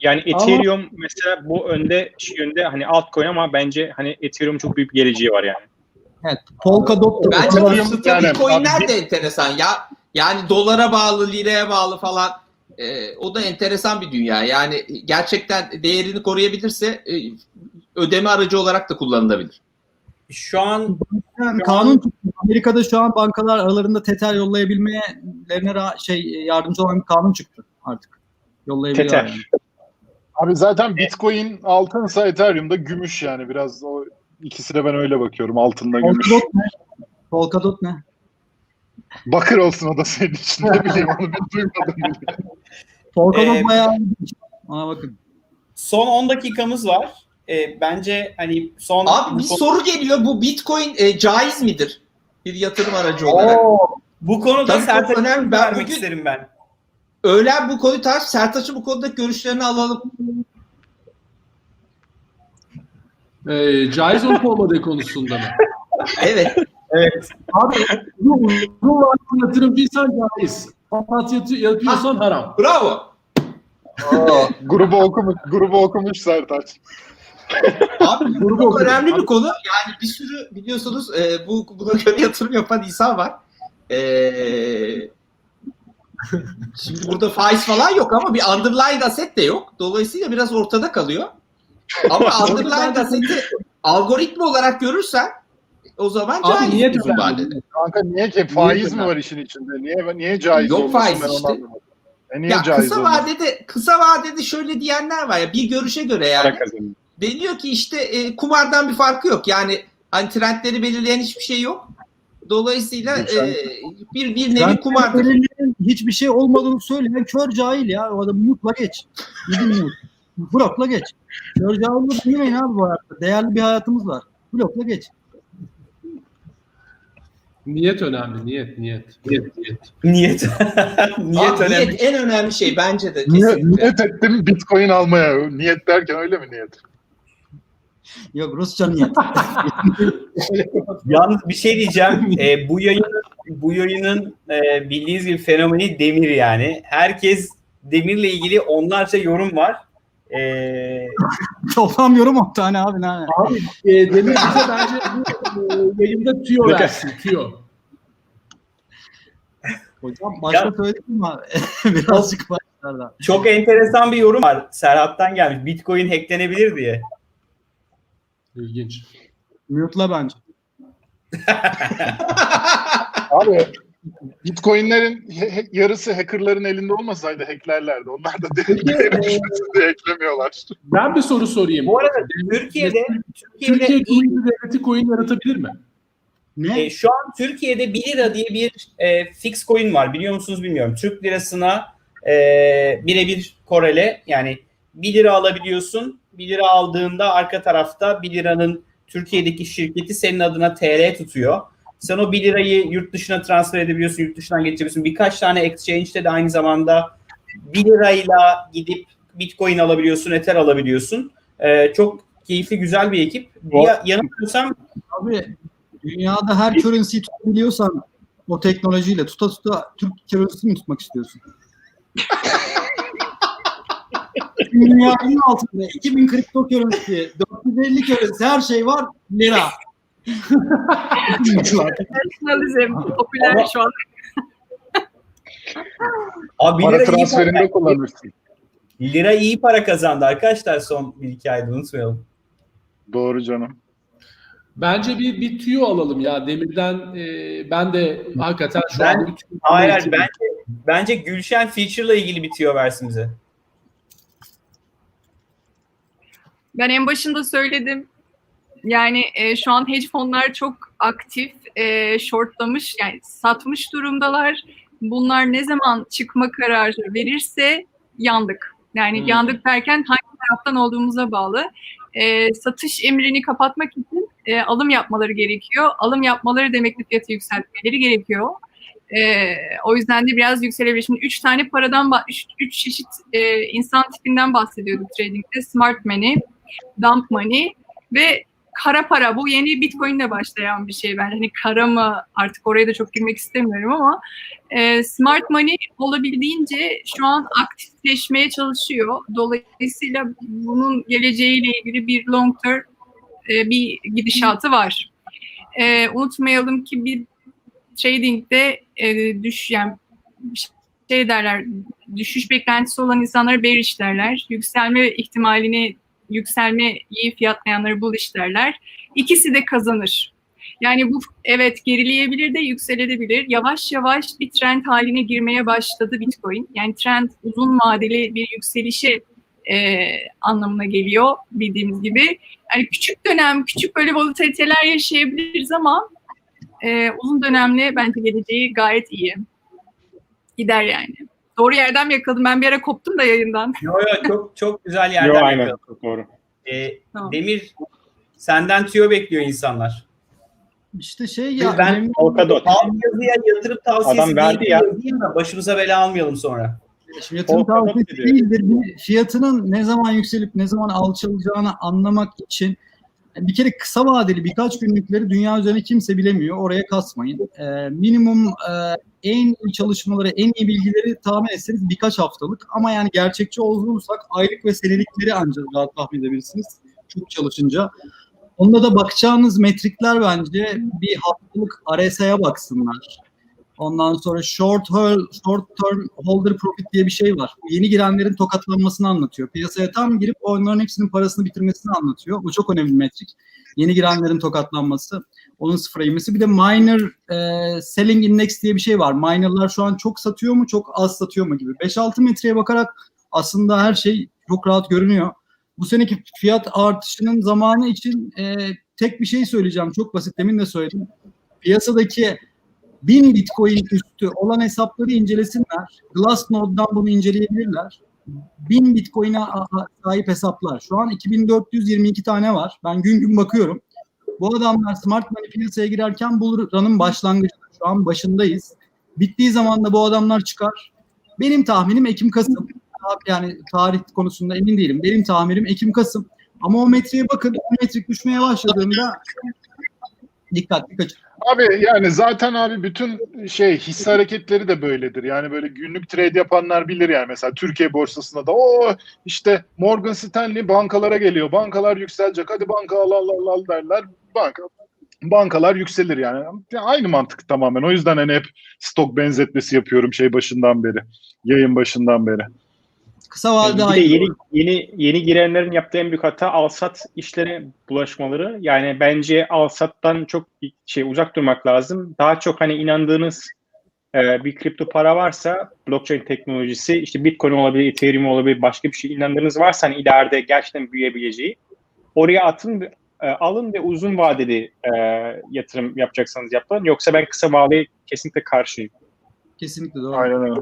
Yani Ama- Ethereum mesela bu önde şu yönde hani altcoin ama bence hani Ethereum çok büyük bir geleceği var yani. Evet. Polkadot da Bence bu stabil Yani coinler abi- de enteresan ya. Yani dolara bağlı, liraya bağlı falan. Ee, o da enteresan bir dünya. Yani gerçekten değerini koruyabilirse e, ödeme aracı olarak da kullanılabilir. Şu an Yani Şu kanun an-. Amerika'da şu an bankalar aralarında teter yollayabilmelerine şey yardımcı olan bir kanun çıktı artık. Yollayabiliyor yani. Abi zaten Bitcoin altınsa Ethereum'da gümüş yani biraz o ikisine ben öyle bakıyorum altında gümüş. Polkadot ne? Polkadot ne? Bakır olsun o da senin için ne bileyim onu ben duymadım [LAUGHS] Polkadot Ee, bayağı Ona bakın. son 10 dakikamız var. Ee, bence hani son Abi bir bu, konu- soru geliyor. Bu Bitcoin e, caiz midir? Bir yatırım aracı olarak. bu konuda Sertaç'a önemli. Ben vermek bugün- isterim ben. Öğlen bu konuyu tartış. Sertaç'ın bu konudaki görüşlerini alalım. Ee, caiz olup olmadığı konusunda mı? Evet. Evet. Abi bu vadeli yatırımcıysan caiz. Papat yatı- yapıyorsan haram. Bravo. Aa, grubu okumuş, grubu okumuş Sertaç. Abi bu Vurgu çok okuyorum. önemli bir konu. Yani bir sürü biliyorsunuz e, bu buna göre yatırım yapan insan var. E, [LAUGHS] şimdi burada faiz falan yok ama bir underlying asset de yok. Dolayısıyla biraz ortada kalıyor. Ama [LAUGHS] underlying asset'i algoritma olarak görürsen o zaman Abi caiz niye uzun vadede. Kanka niye ki faiz mi önemli? var işin içinde? Niye niye caiz Yok olmasın faiz ben işte. anlamadım. E niye Ya caiz kısa olmasın? vadede kısa vadede şöyle diyenler var ya bir görüşe göre yani. Deniyor ki işte e, kumardan bir farkı yok. Yani hani trendleri belirleyen hiçbir şey yok. Dolayısıyla e, bir bir nevi kumardır. Belirleyen hiçbir şey olmadığını söyleyen kör cahil ya. O adamı mutla geç. Gidin Blokla geç. Kör cahilleri dinlemeyin abi bu hayatta. Değerli bir hayatımız var. Blokla geç. Niyet önemli. Niyet, niyet. Niyet, niyet. Niyet. [LAUGHS] niyet önemli. niyet en önemli şey bence de Niye, kesinlikle. niyet ettim bitcoin almaya. Niyet derken öyle mi niyet? Yok Rusça niyet. [LAUGHS] [LAUGHS] Yalnız bir şey diyeceğim. E, bu yayının bu yayının e, bildiğiniz gibi fenomeni demir yani. Herkes demirle ilgili onlarca yorum var. E, [LAUGHS] Toplam yorum 10 tane abi. Ne? Abi e, Demir bize bence bu e, yayında tüyo versin. Tüyo. Hocam başta Ya- söyledim ama [LAUGHS] birazcık başlardan. çok enteresan bir yorum var. Serhat'tan gelmiş. Bitcoin hacklenebilir diye. İlginç. Mute'la bence. [LAUGHS] Abi Bitcoin'lerin yarısı hackerların elinde olmasaydı hacklerlerdi. Onlar da değeri e, düşmesin diye eklemiyorlar. Ben bir soru sorayım. Bu arada Türkiye'de Türkiye'de Türkiye Cumhuriyeti Devleti coin yaratabilir mi? Ne? E, şu an Türkiye'de 1 lira diye bir e, fix coin var. Biliyor musunuz bilmiyorum. Türk lirasına e, birebir korele. Yani 1 lira alabiliyorsun. 1 lira aldığında arka tarafta 1 liranın Türkiye'deki şirketi senin adına TL tutuyor. Sen o 1 lirayı yurt dışına transfer edebiliyorsun, yurt dışından geçebiliyorsun. Birkaç tane exchange'de de aynı zamanda 1 lirayla gidip Bitcoin alabiliyorsun, Ether alabiliyorsun. E, çok keyifli, güzel bir ekip. Ya, yanılmıyorsam Abi dünyada her currency'yi tutabiliyorsan o teknolojiyle tuta tuta Türk currency'si mi tutmak istiyorsun? Dünyanın altında 2000 kripto currency, 450 currency her şey var lira. Nasyonalizm popüler Ama- şu an. Abi 1 Para lira iyi para. transferinde kullanırsın. Lira iyi para kazandı arkadaşlar son bir iki ayda unutmayalım. Doğru canım. Bence bir, bir tüyo alalım ya Demir'den. e, ben de hakikaten şu Ben- anda bir tüyo Hayır hayır, bence, bence Gülşen Feature'la ilgili bitiyor versin bize. Ben en başında söyledim. Yani e, şu an hedge fonlar çok aktif, e, shortlamış, yani satmış durumdalar. Bunlar ne zaman çıkma kararı verirse yandık. Yani Hmm. yandık derken hangi taraftan olduğumuza bağlı. E, satış emrini kapatmak için e, alım yapmaları gerekiyor. Alım yapmaları demek ki fiyatı yükseltmeleri gerekiyor. E, o yüzden de biraz yükselebilir. Şimdi üç tane paradan, üç, üç çeşit e, insan tipinden bahsediyorduk trading'de. Smart money, dump money ve kara para. Bu yeni Bitcoin'le başlayan bir şey bence. Hani kara mı artık oraya da çok girmek istemiyorum ama e, smart money olabildiğince şu an aktifleşmeye çalışıyor. Dolayısıyla bunun geleceğiyle ilgili bir long term e, bir gidişatı var. E, unutmayalım ki bir trading'de e, düş yani şey derler düşüş beklentisi olan insanlara bearish derler. Yükselme ihtimalini yükselmeyi fiyatlayanları bullish derler. İkisi de kazanır. Yani bu evet gerileyebilir de yükselebilir. Yavaş yavaş bir trend haline girmeye başladı Bitcoin. Yani trend uzun vadeli bir yükselişe e, anlamına geliyor bildiğimiz gibi. Yani küçük dönem, küçük böyle volatiliteler yaşayabiliriz ama e, uzun dönemli bence geleceği gayet iyi. Gider yani. Doğru yerden mi yakaladım? Ben bir ara koptum da yayından. Yo yo çok çok güzel yerden Yo, aynen. yakaladı. Çok doğru. Ee, Tamam. Demir senden tüyo bekliyor insanlar. İşte şey ya. Ben- Polkadot. Al yazıya yatırım tavsiyesi Adam verdi değil ya. yazayım da başımıza bela almayalım sonra. Şimdi yatırım tavsiyesi değildir. Bir fiyatının ne zaman yükselip ne zaman alçalacağını anlamak için bir kere kısa vadeli birkaç günlükleri dünya üzerine kimse bilemiyor. Oraya kasmayın. Ee, minimum e, en iyi çalışmaları, en iyi bilgileri tahmin etseniz birkaç haftalık. Ama yani gerçekçi olursak aylık ve senelikleri ancak rahat tahmin edebilirsiniz. çok çalışınca. Onda da bakacağınız metrikler bence bir haftalık RSI'ye baksınlar. Ondan sonra short, hol- short term holder profit diye bir şey var. Yeni girenlerin tokatlanmasını anlatıyor. Piyasaya tam girip onların hepsinin parasını bitirmesini anlatıyor. Bu çok önemli bir metrik. Yeni girenlerin tokatlanması. Onun sıfıra inmesi. Bir de minor e, selling index diye bir şey var. Minorlar şu an çok satıyor mu, çok az satıyor mu gibi. 5-6 metreye bakarak aslında her şey çok rahat görünüyor. Bu seneki fiyat artışının zamanı için e, tek bir şey söyleyeceğim. Çok basit. Demin de söyledim. Piyasadaki 1000 Bitcoin üstü olan hesapları incelesinler. Glassnode'dan bunu inceleyebilirler. 1000 Bitcoin'e sahip hesaplar. Şu an 2422 tane var. Ben gün gün bakıyorum. Bu adamlar smart money piyasaya girerken bu run'ın başlangıcında. Şu an başındayız. Bittiği zaman da bu adamlar çıkar. Benim tahminim Ekim-Kasım. Yani tarih konusunda emin değilim. Benim tahminim Ekim-Kasım. Ama o metriğe bakın. O metrik düşmeye başladığında dikkatli kaçın. Abi yani zaten abi bütün şey hisse hareketleri de böyledir. Yani böyle günlük trade yapanlar bilir yani mesela Türkiye borsasında da o işte Morgan Stanley bankalara geliyor. Bankalar yükselecek. Hadi banka al al al, al derler. Banka bankalar yükselir yani. Yani Aynı mantık tamamen. O yüzden hani hep stok benzetmesi yapıyorum şey başından beri. Yayın başından beri. Kısa vadede Bir de aynı. yeni yeni yeni girenlerin yaptığı en büyük hata alsat işlere bulaşmaları. Yani bence alsattan çok şey uzak durmak lazım. Daha çok hani inandığınız e, bir kripto para varsa blockchain teknolojisi işte Bitcoin olabilir, Ethereum olabilir, başka bir şey inandığınız varsa hani ileride gerçekten büyüyebileceği oraya atın e, alın ve uzun vadeli e, yatırım yapacaksanız yapın. Yoksa ben kısa vadeye kesinlikle karşıyım. Kesinlikle doğru. Aynen öyle.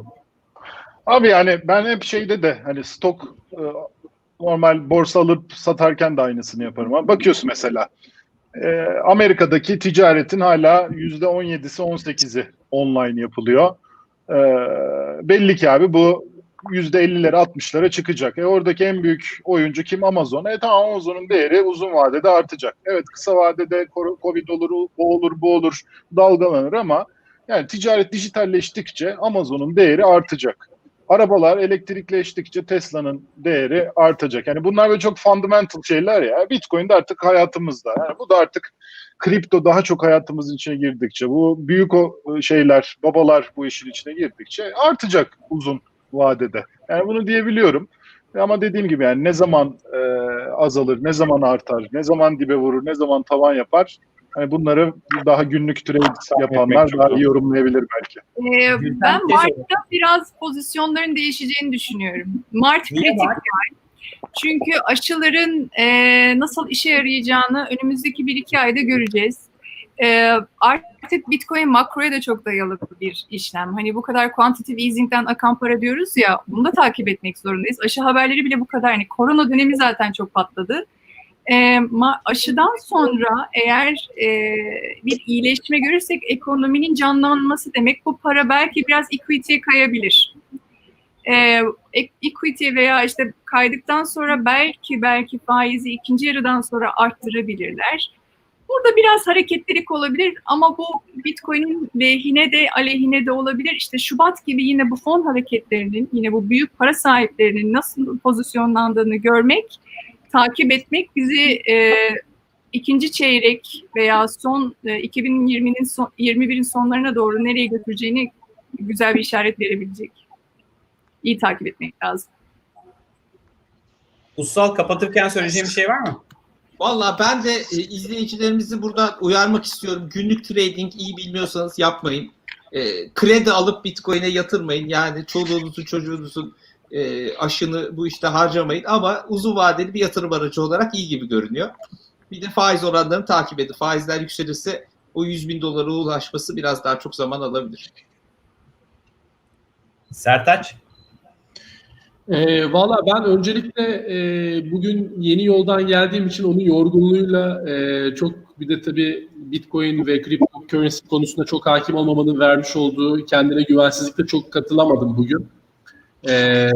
Abi yani ben hep şeyde de hani stok e, normal borsa alıp satarken de aynısını yaparım. Ama bakıyorsun mesela e, Amerika'daki ticaretin hala yüzde 17'si 18'i online yapılıyor. E, belli ki abi bu yüzde 50'lere 60'lara çıkacak. E oradaki en büyük oyuncu kim? Amazon. E tamam Amazon'un değeri uzun vadede artacak. Evet kısa vadede Covid olur, o olur, bu olur dalgalanır ama yani ticaret dijitalleştikçe Amazon'un değeri artacak. Arabalar elektrikleştikçe Tesla'nın değeri artacak. Yani bunlar böyle çok fundamental şeyler ya. Bitcoin de artık hayatımızda. Yani bu da artık kripto daha çok hayatımızın içine girdikçe, bu büyük o şeyler, babalar bu işin içine girdikçe artacak uzun vadede. Yani bunu diyebiliyorum. Ama dediğim gibi yani ne zaman e, azalır, ne zaman artar, ne zaman dibe vurur, ne zaman tavan yapar. Hani bunları daha günlük trade yapanlar daha iyi yorumlayabilir belki. Ee, ben Mart'ta biraz pozisyonların değişeceğini düşünüyorum. Mart Niye kritik bir ay. Çünkü aşıların e, nasıl işe yarayacağını önümüzdeki bir iki ayda göreceğiz. E, artık Bitcoin makroya da çok dayalı bir işlem. Hani bu kadar quantitative easing'den akan para diyoruz ya bunu da takip etmek zorundayız. Aşı haberleri bile bu kadar. Hani korona dönemi zaten çok patladı. E, ma- aşıdan sonra eğer e, bir iyileşme görürsek ekonominin canlanması demek bu para belki biraz equity'ye kayabilir. E, e- equity veya işte kaydıktan sonra belki belki faizi ikinci yarıdan sonra arttırabilirler. Burada biraz hareketlilik olabilir ama bu Bitcoin'in lehine de aleyhine de olabilir. İşte Şubat gibi yine bu fon hareketlerinin, yine bu büyük para sahiplerinin nasıl pozisyonlandığını görmek, takip etmek bizi e, ikinci çeyrek veya son e, 2020'nin son, 21'in sonlarına doğru nereye götüreceğini güzel bir işaret verebilecek. İyi takip etmek lazım. Ussal kapatırken söyleyeceğim bir şey var mı? Valla ben de e, izleyicilerimizi burada uyarmak istiyorum. Günlük trading iyi bilmiyorsanız yapmayın. E, kredi alıp Bitcoin'e yatırmayın. Yani çoluğunuzun çocuğunuzun e, aşını bu işte harcamayın. Ama uzun vadeli bir yatırım aracı olarak iyi gibi görünüyor. Bir de faiz oranlarını takip edin. Faizler yükselirse o 100 bin dolara ulaşması biraz daha çok zaman alabilir. Sertaç? E, Valla ben öncelikle e, bugün yeni yoldan geldiğim için onun yorgunluğuyla e, çok bir de tabii Bitcoin ve cryptocurrency konusunda çok hakim olmamanın vermiş olduğu kendine güvensizlikle çok katılamadım bugün. E,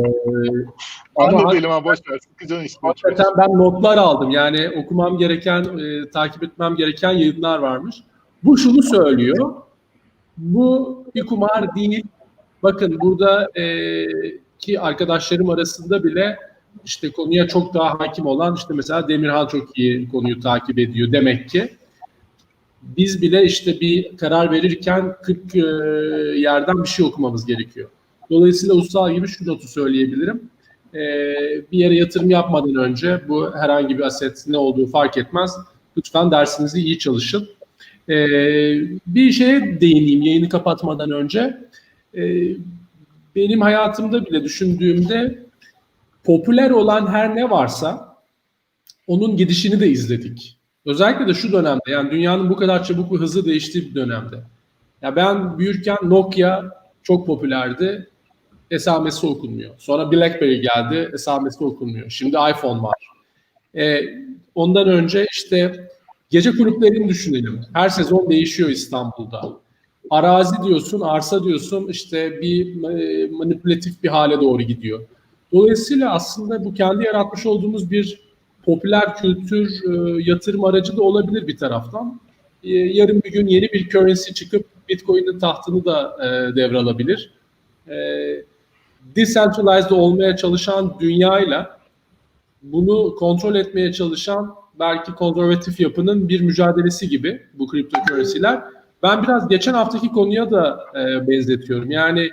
Ben ama de değilim ha boş ver. Sıkıcan işte. boş ver. hakikaten ben notlar aldım. Yani okumam gereken, e, takip etmem gereken yayınlar varmış. Bu şunu söylüyor. Bu bir kumar değil. Bakın burada e, ki arkadaşlarım arasında bile işte konuya çok daha hakim olan işte mesela Demirhan çok iyi konuyu takip ediyor demek ki. Biz bile işte bir karar verirken 40 e, yerden bir şey okumamız gerekiyor. Dolayısıyla Ulusal gibi şu notu söyleyebilirim. E, bir yere yatırım yapmadan önce bu herhangi bir aset ne olduğu fark etmez. Lütfen dersinizi iyi çalışın. E, bir şeye değineyim yayını kapatmadan önce. Benim hayatımda bile düşündüğümde popüler olan her ne varsa onun gidişini de izledik. Özellikle de şu dönemde yani dünyanın bu kadar çabuk ve hızlı değiştiği bir dönemde. Ya ben büyürken Nokia çok popülerdi. Esamesi okunmuyor. Sonra BlackBerry geldi. Esamesi okunmuyor. Şimdi iPhone var. Ee, ondan önce işte gece kulüplerini düşünelim. Her sezon değişiyor İstanbul'da. Arazi diyorsun, arsa diyorsun işte bir e, manipülatif bir hale doğru gidiyor. Dolayısıyla aslında bu kendi yaratmış olduğumuz bir popüler kültür e, yatırım aracı da olabilir bir taraftan. E, yarın bir gün yeni bir currency çıkıp Bitcoin'in tahtını da e, devralabilir. E, decentralized olmaya çalışan dünyayla bunu kontrol etmeye çalışan belki konservatif yapının bir mücadelesi gibi bu cryptocurrency'ler. Ben biraz geçen haftaki konuya da e, benzetiyorum. Yani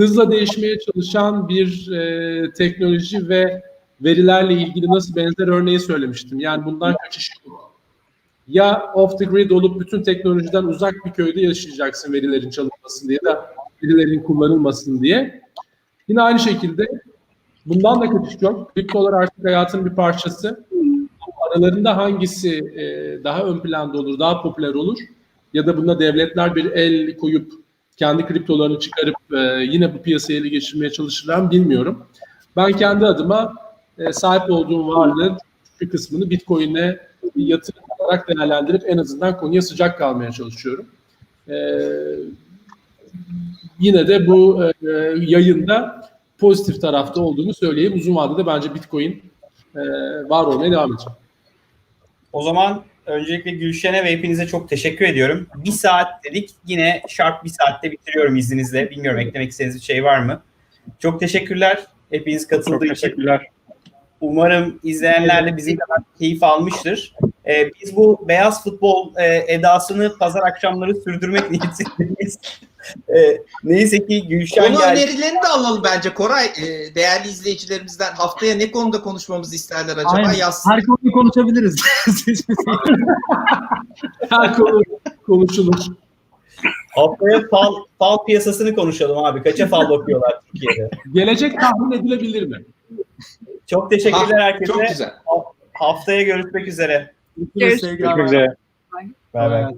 hızla değişmeye çalışan bir e, teknoloji ve verilerle ilgili nasıl benzer örneği söylemiştim. Yani bundan kaçış yok. Ya off the grid olup bütün teknolojiden uzak bir köyde yaşayacaksın verilerin çalınmasın diye da verilerin kullanılmasın diye. Yine aynı şekilde bundan da kaçış yok. Kriptolar artık hayatın bir parçası. Aralarında hangisi e, daha ön planda olur, daha popüler olur ya da bunda devletler bir el koyup kendi kriptolarını çıkarıp e, yine bu piyasayı ele geçirmeye çalışırlar bilmiyorum. Ben kendi adıma e, sahip olduğum varlığın bir kısmını Bitcoin'e yatırım olarak değerlendirip en azından konuya sıcak kalmaya çalışıyorum. E, yine de bu e, yayında pozitif tarafta olduğunu söyleyeyim. Uzun vadede bence Bitcoin e, var olmaya devam edecek. O zaman öncelikle Gülşen'e ve hepinize çok teşekkür ediyorum. Bir saat dedik. Yine şart bir saatte bitiriyorum izninizle. Bilmiyorum eklemek istediğiniz bir şey var mı? Çok teşekkürler. Hepiniz Çok katıldığı için. teşekkürler. Umarım izleyenler de bizim kadar keyif almıştır. Ee, biz bu beyaz futbol e, edasını pazar akşamları sürdürmek [LAUGHS] niyetindeyiz. [LAUGHS] Ee, neyse ki Gülşen Konu geldi. önerilerini de alalım bence Koray. Ee, değerli izleyicilerimizden haftaya ne konuda konuşmamızı isterler acaba Aynen. yazsın. Her konuyu konuşabiliriz. [LAUGHS] Her konu konuşulur. Haftaya fal, fal piyasasını konuşalım abi. Kaça fal bakıyorlar Türkiye'de? Gelecek tahmin edilebilir mi? Çok teşekkürler Ha, herkese. Çok güzel. Haftaya görüşmek üzere. Görüşmek üzere. Bay bay.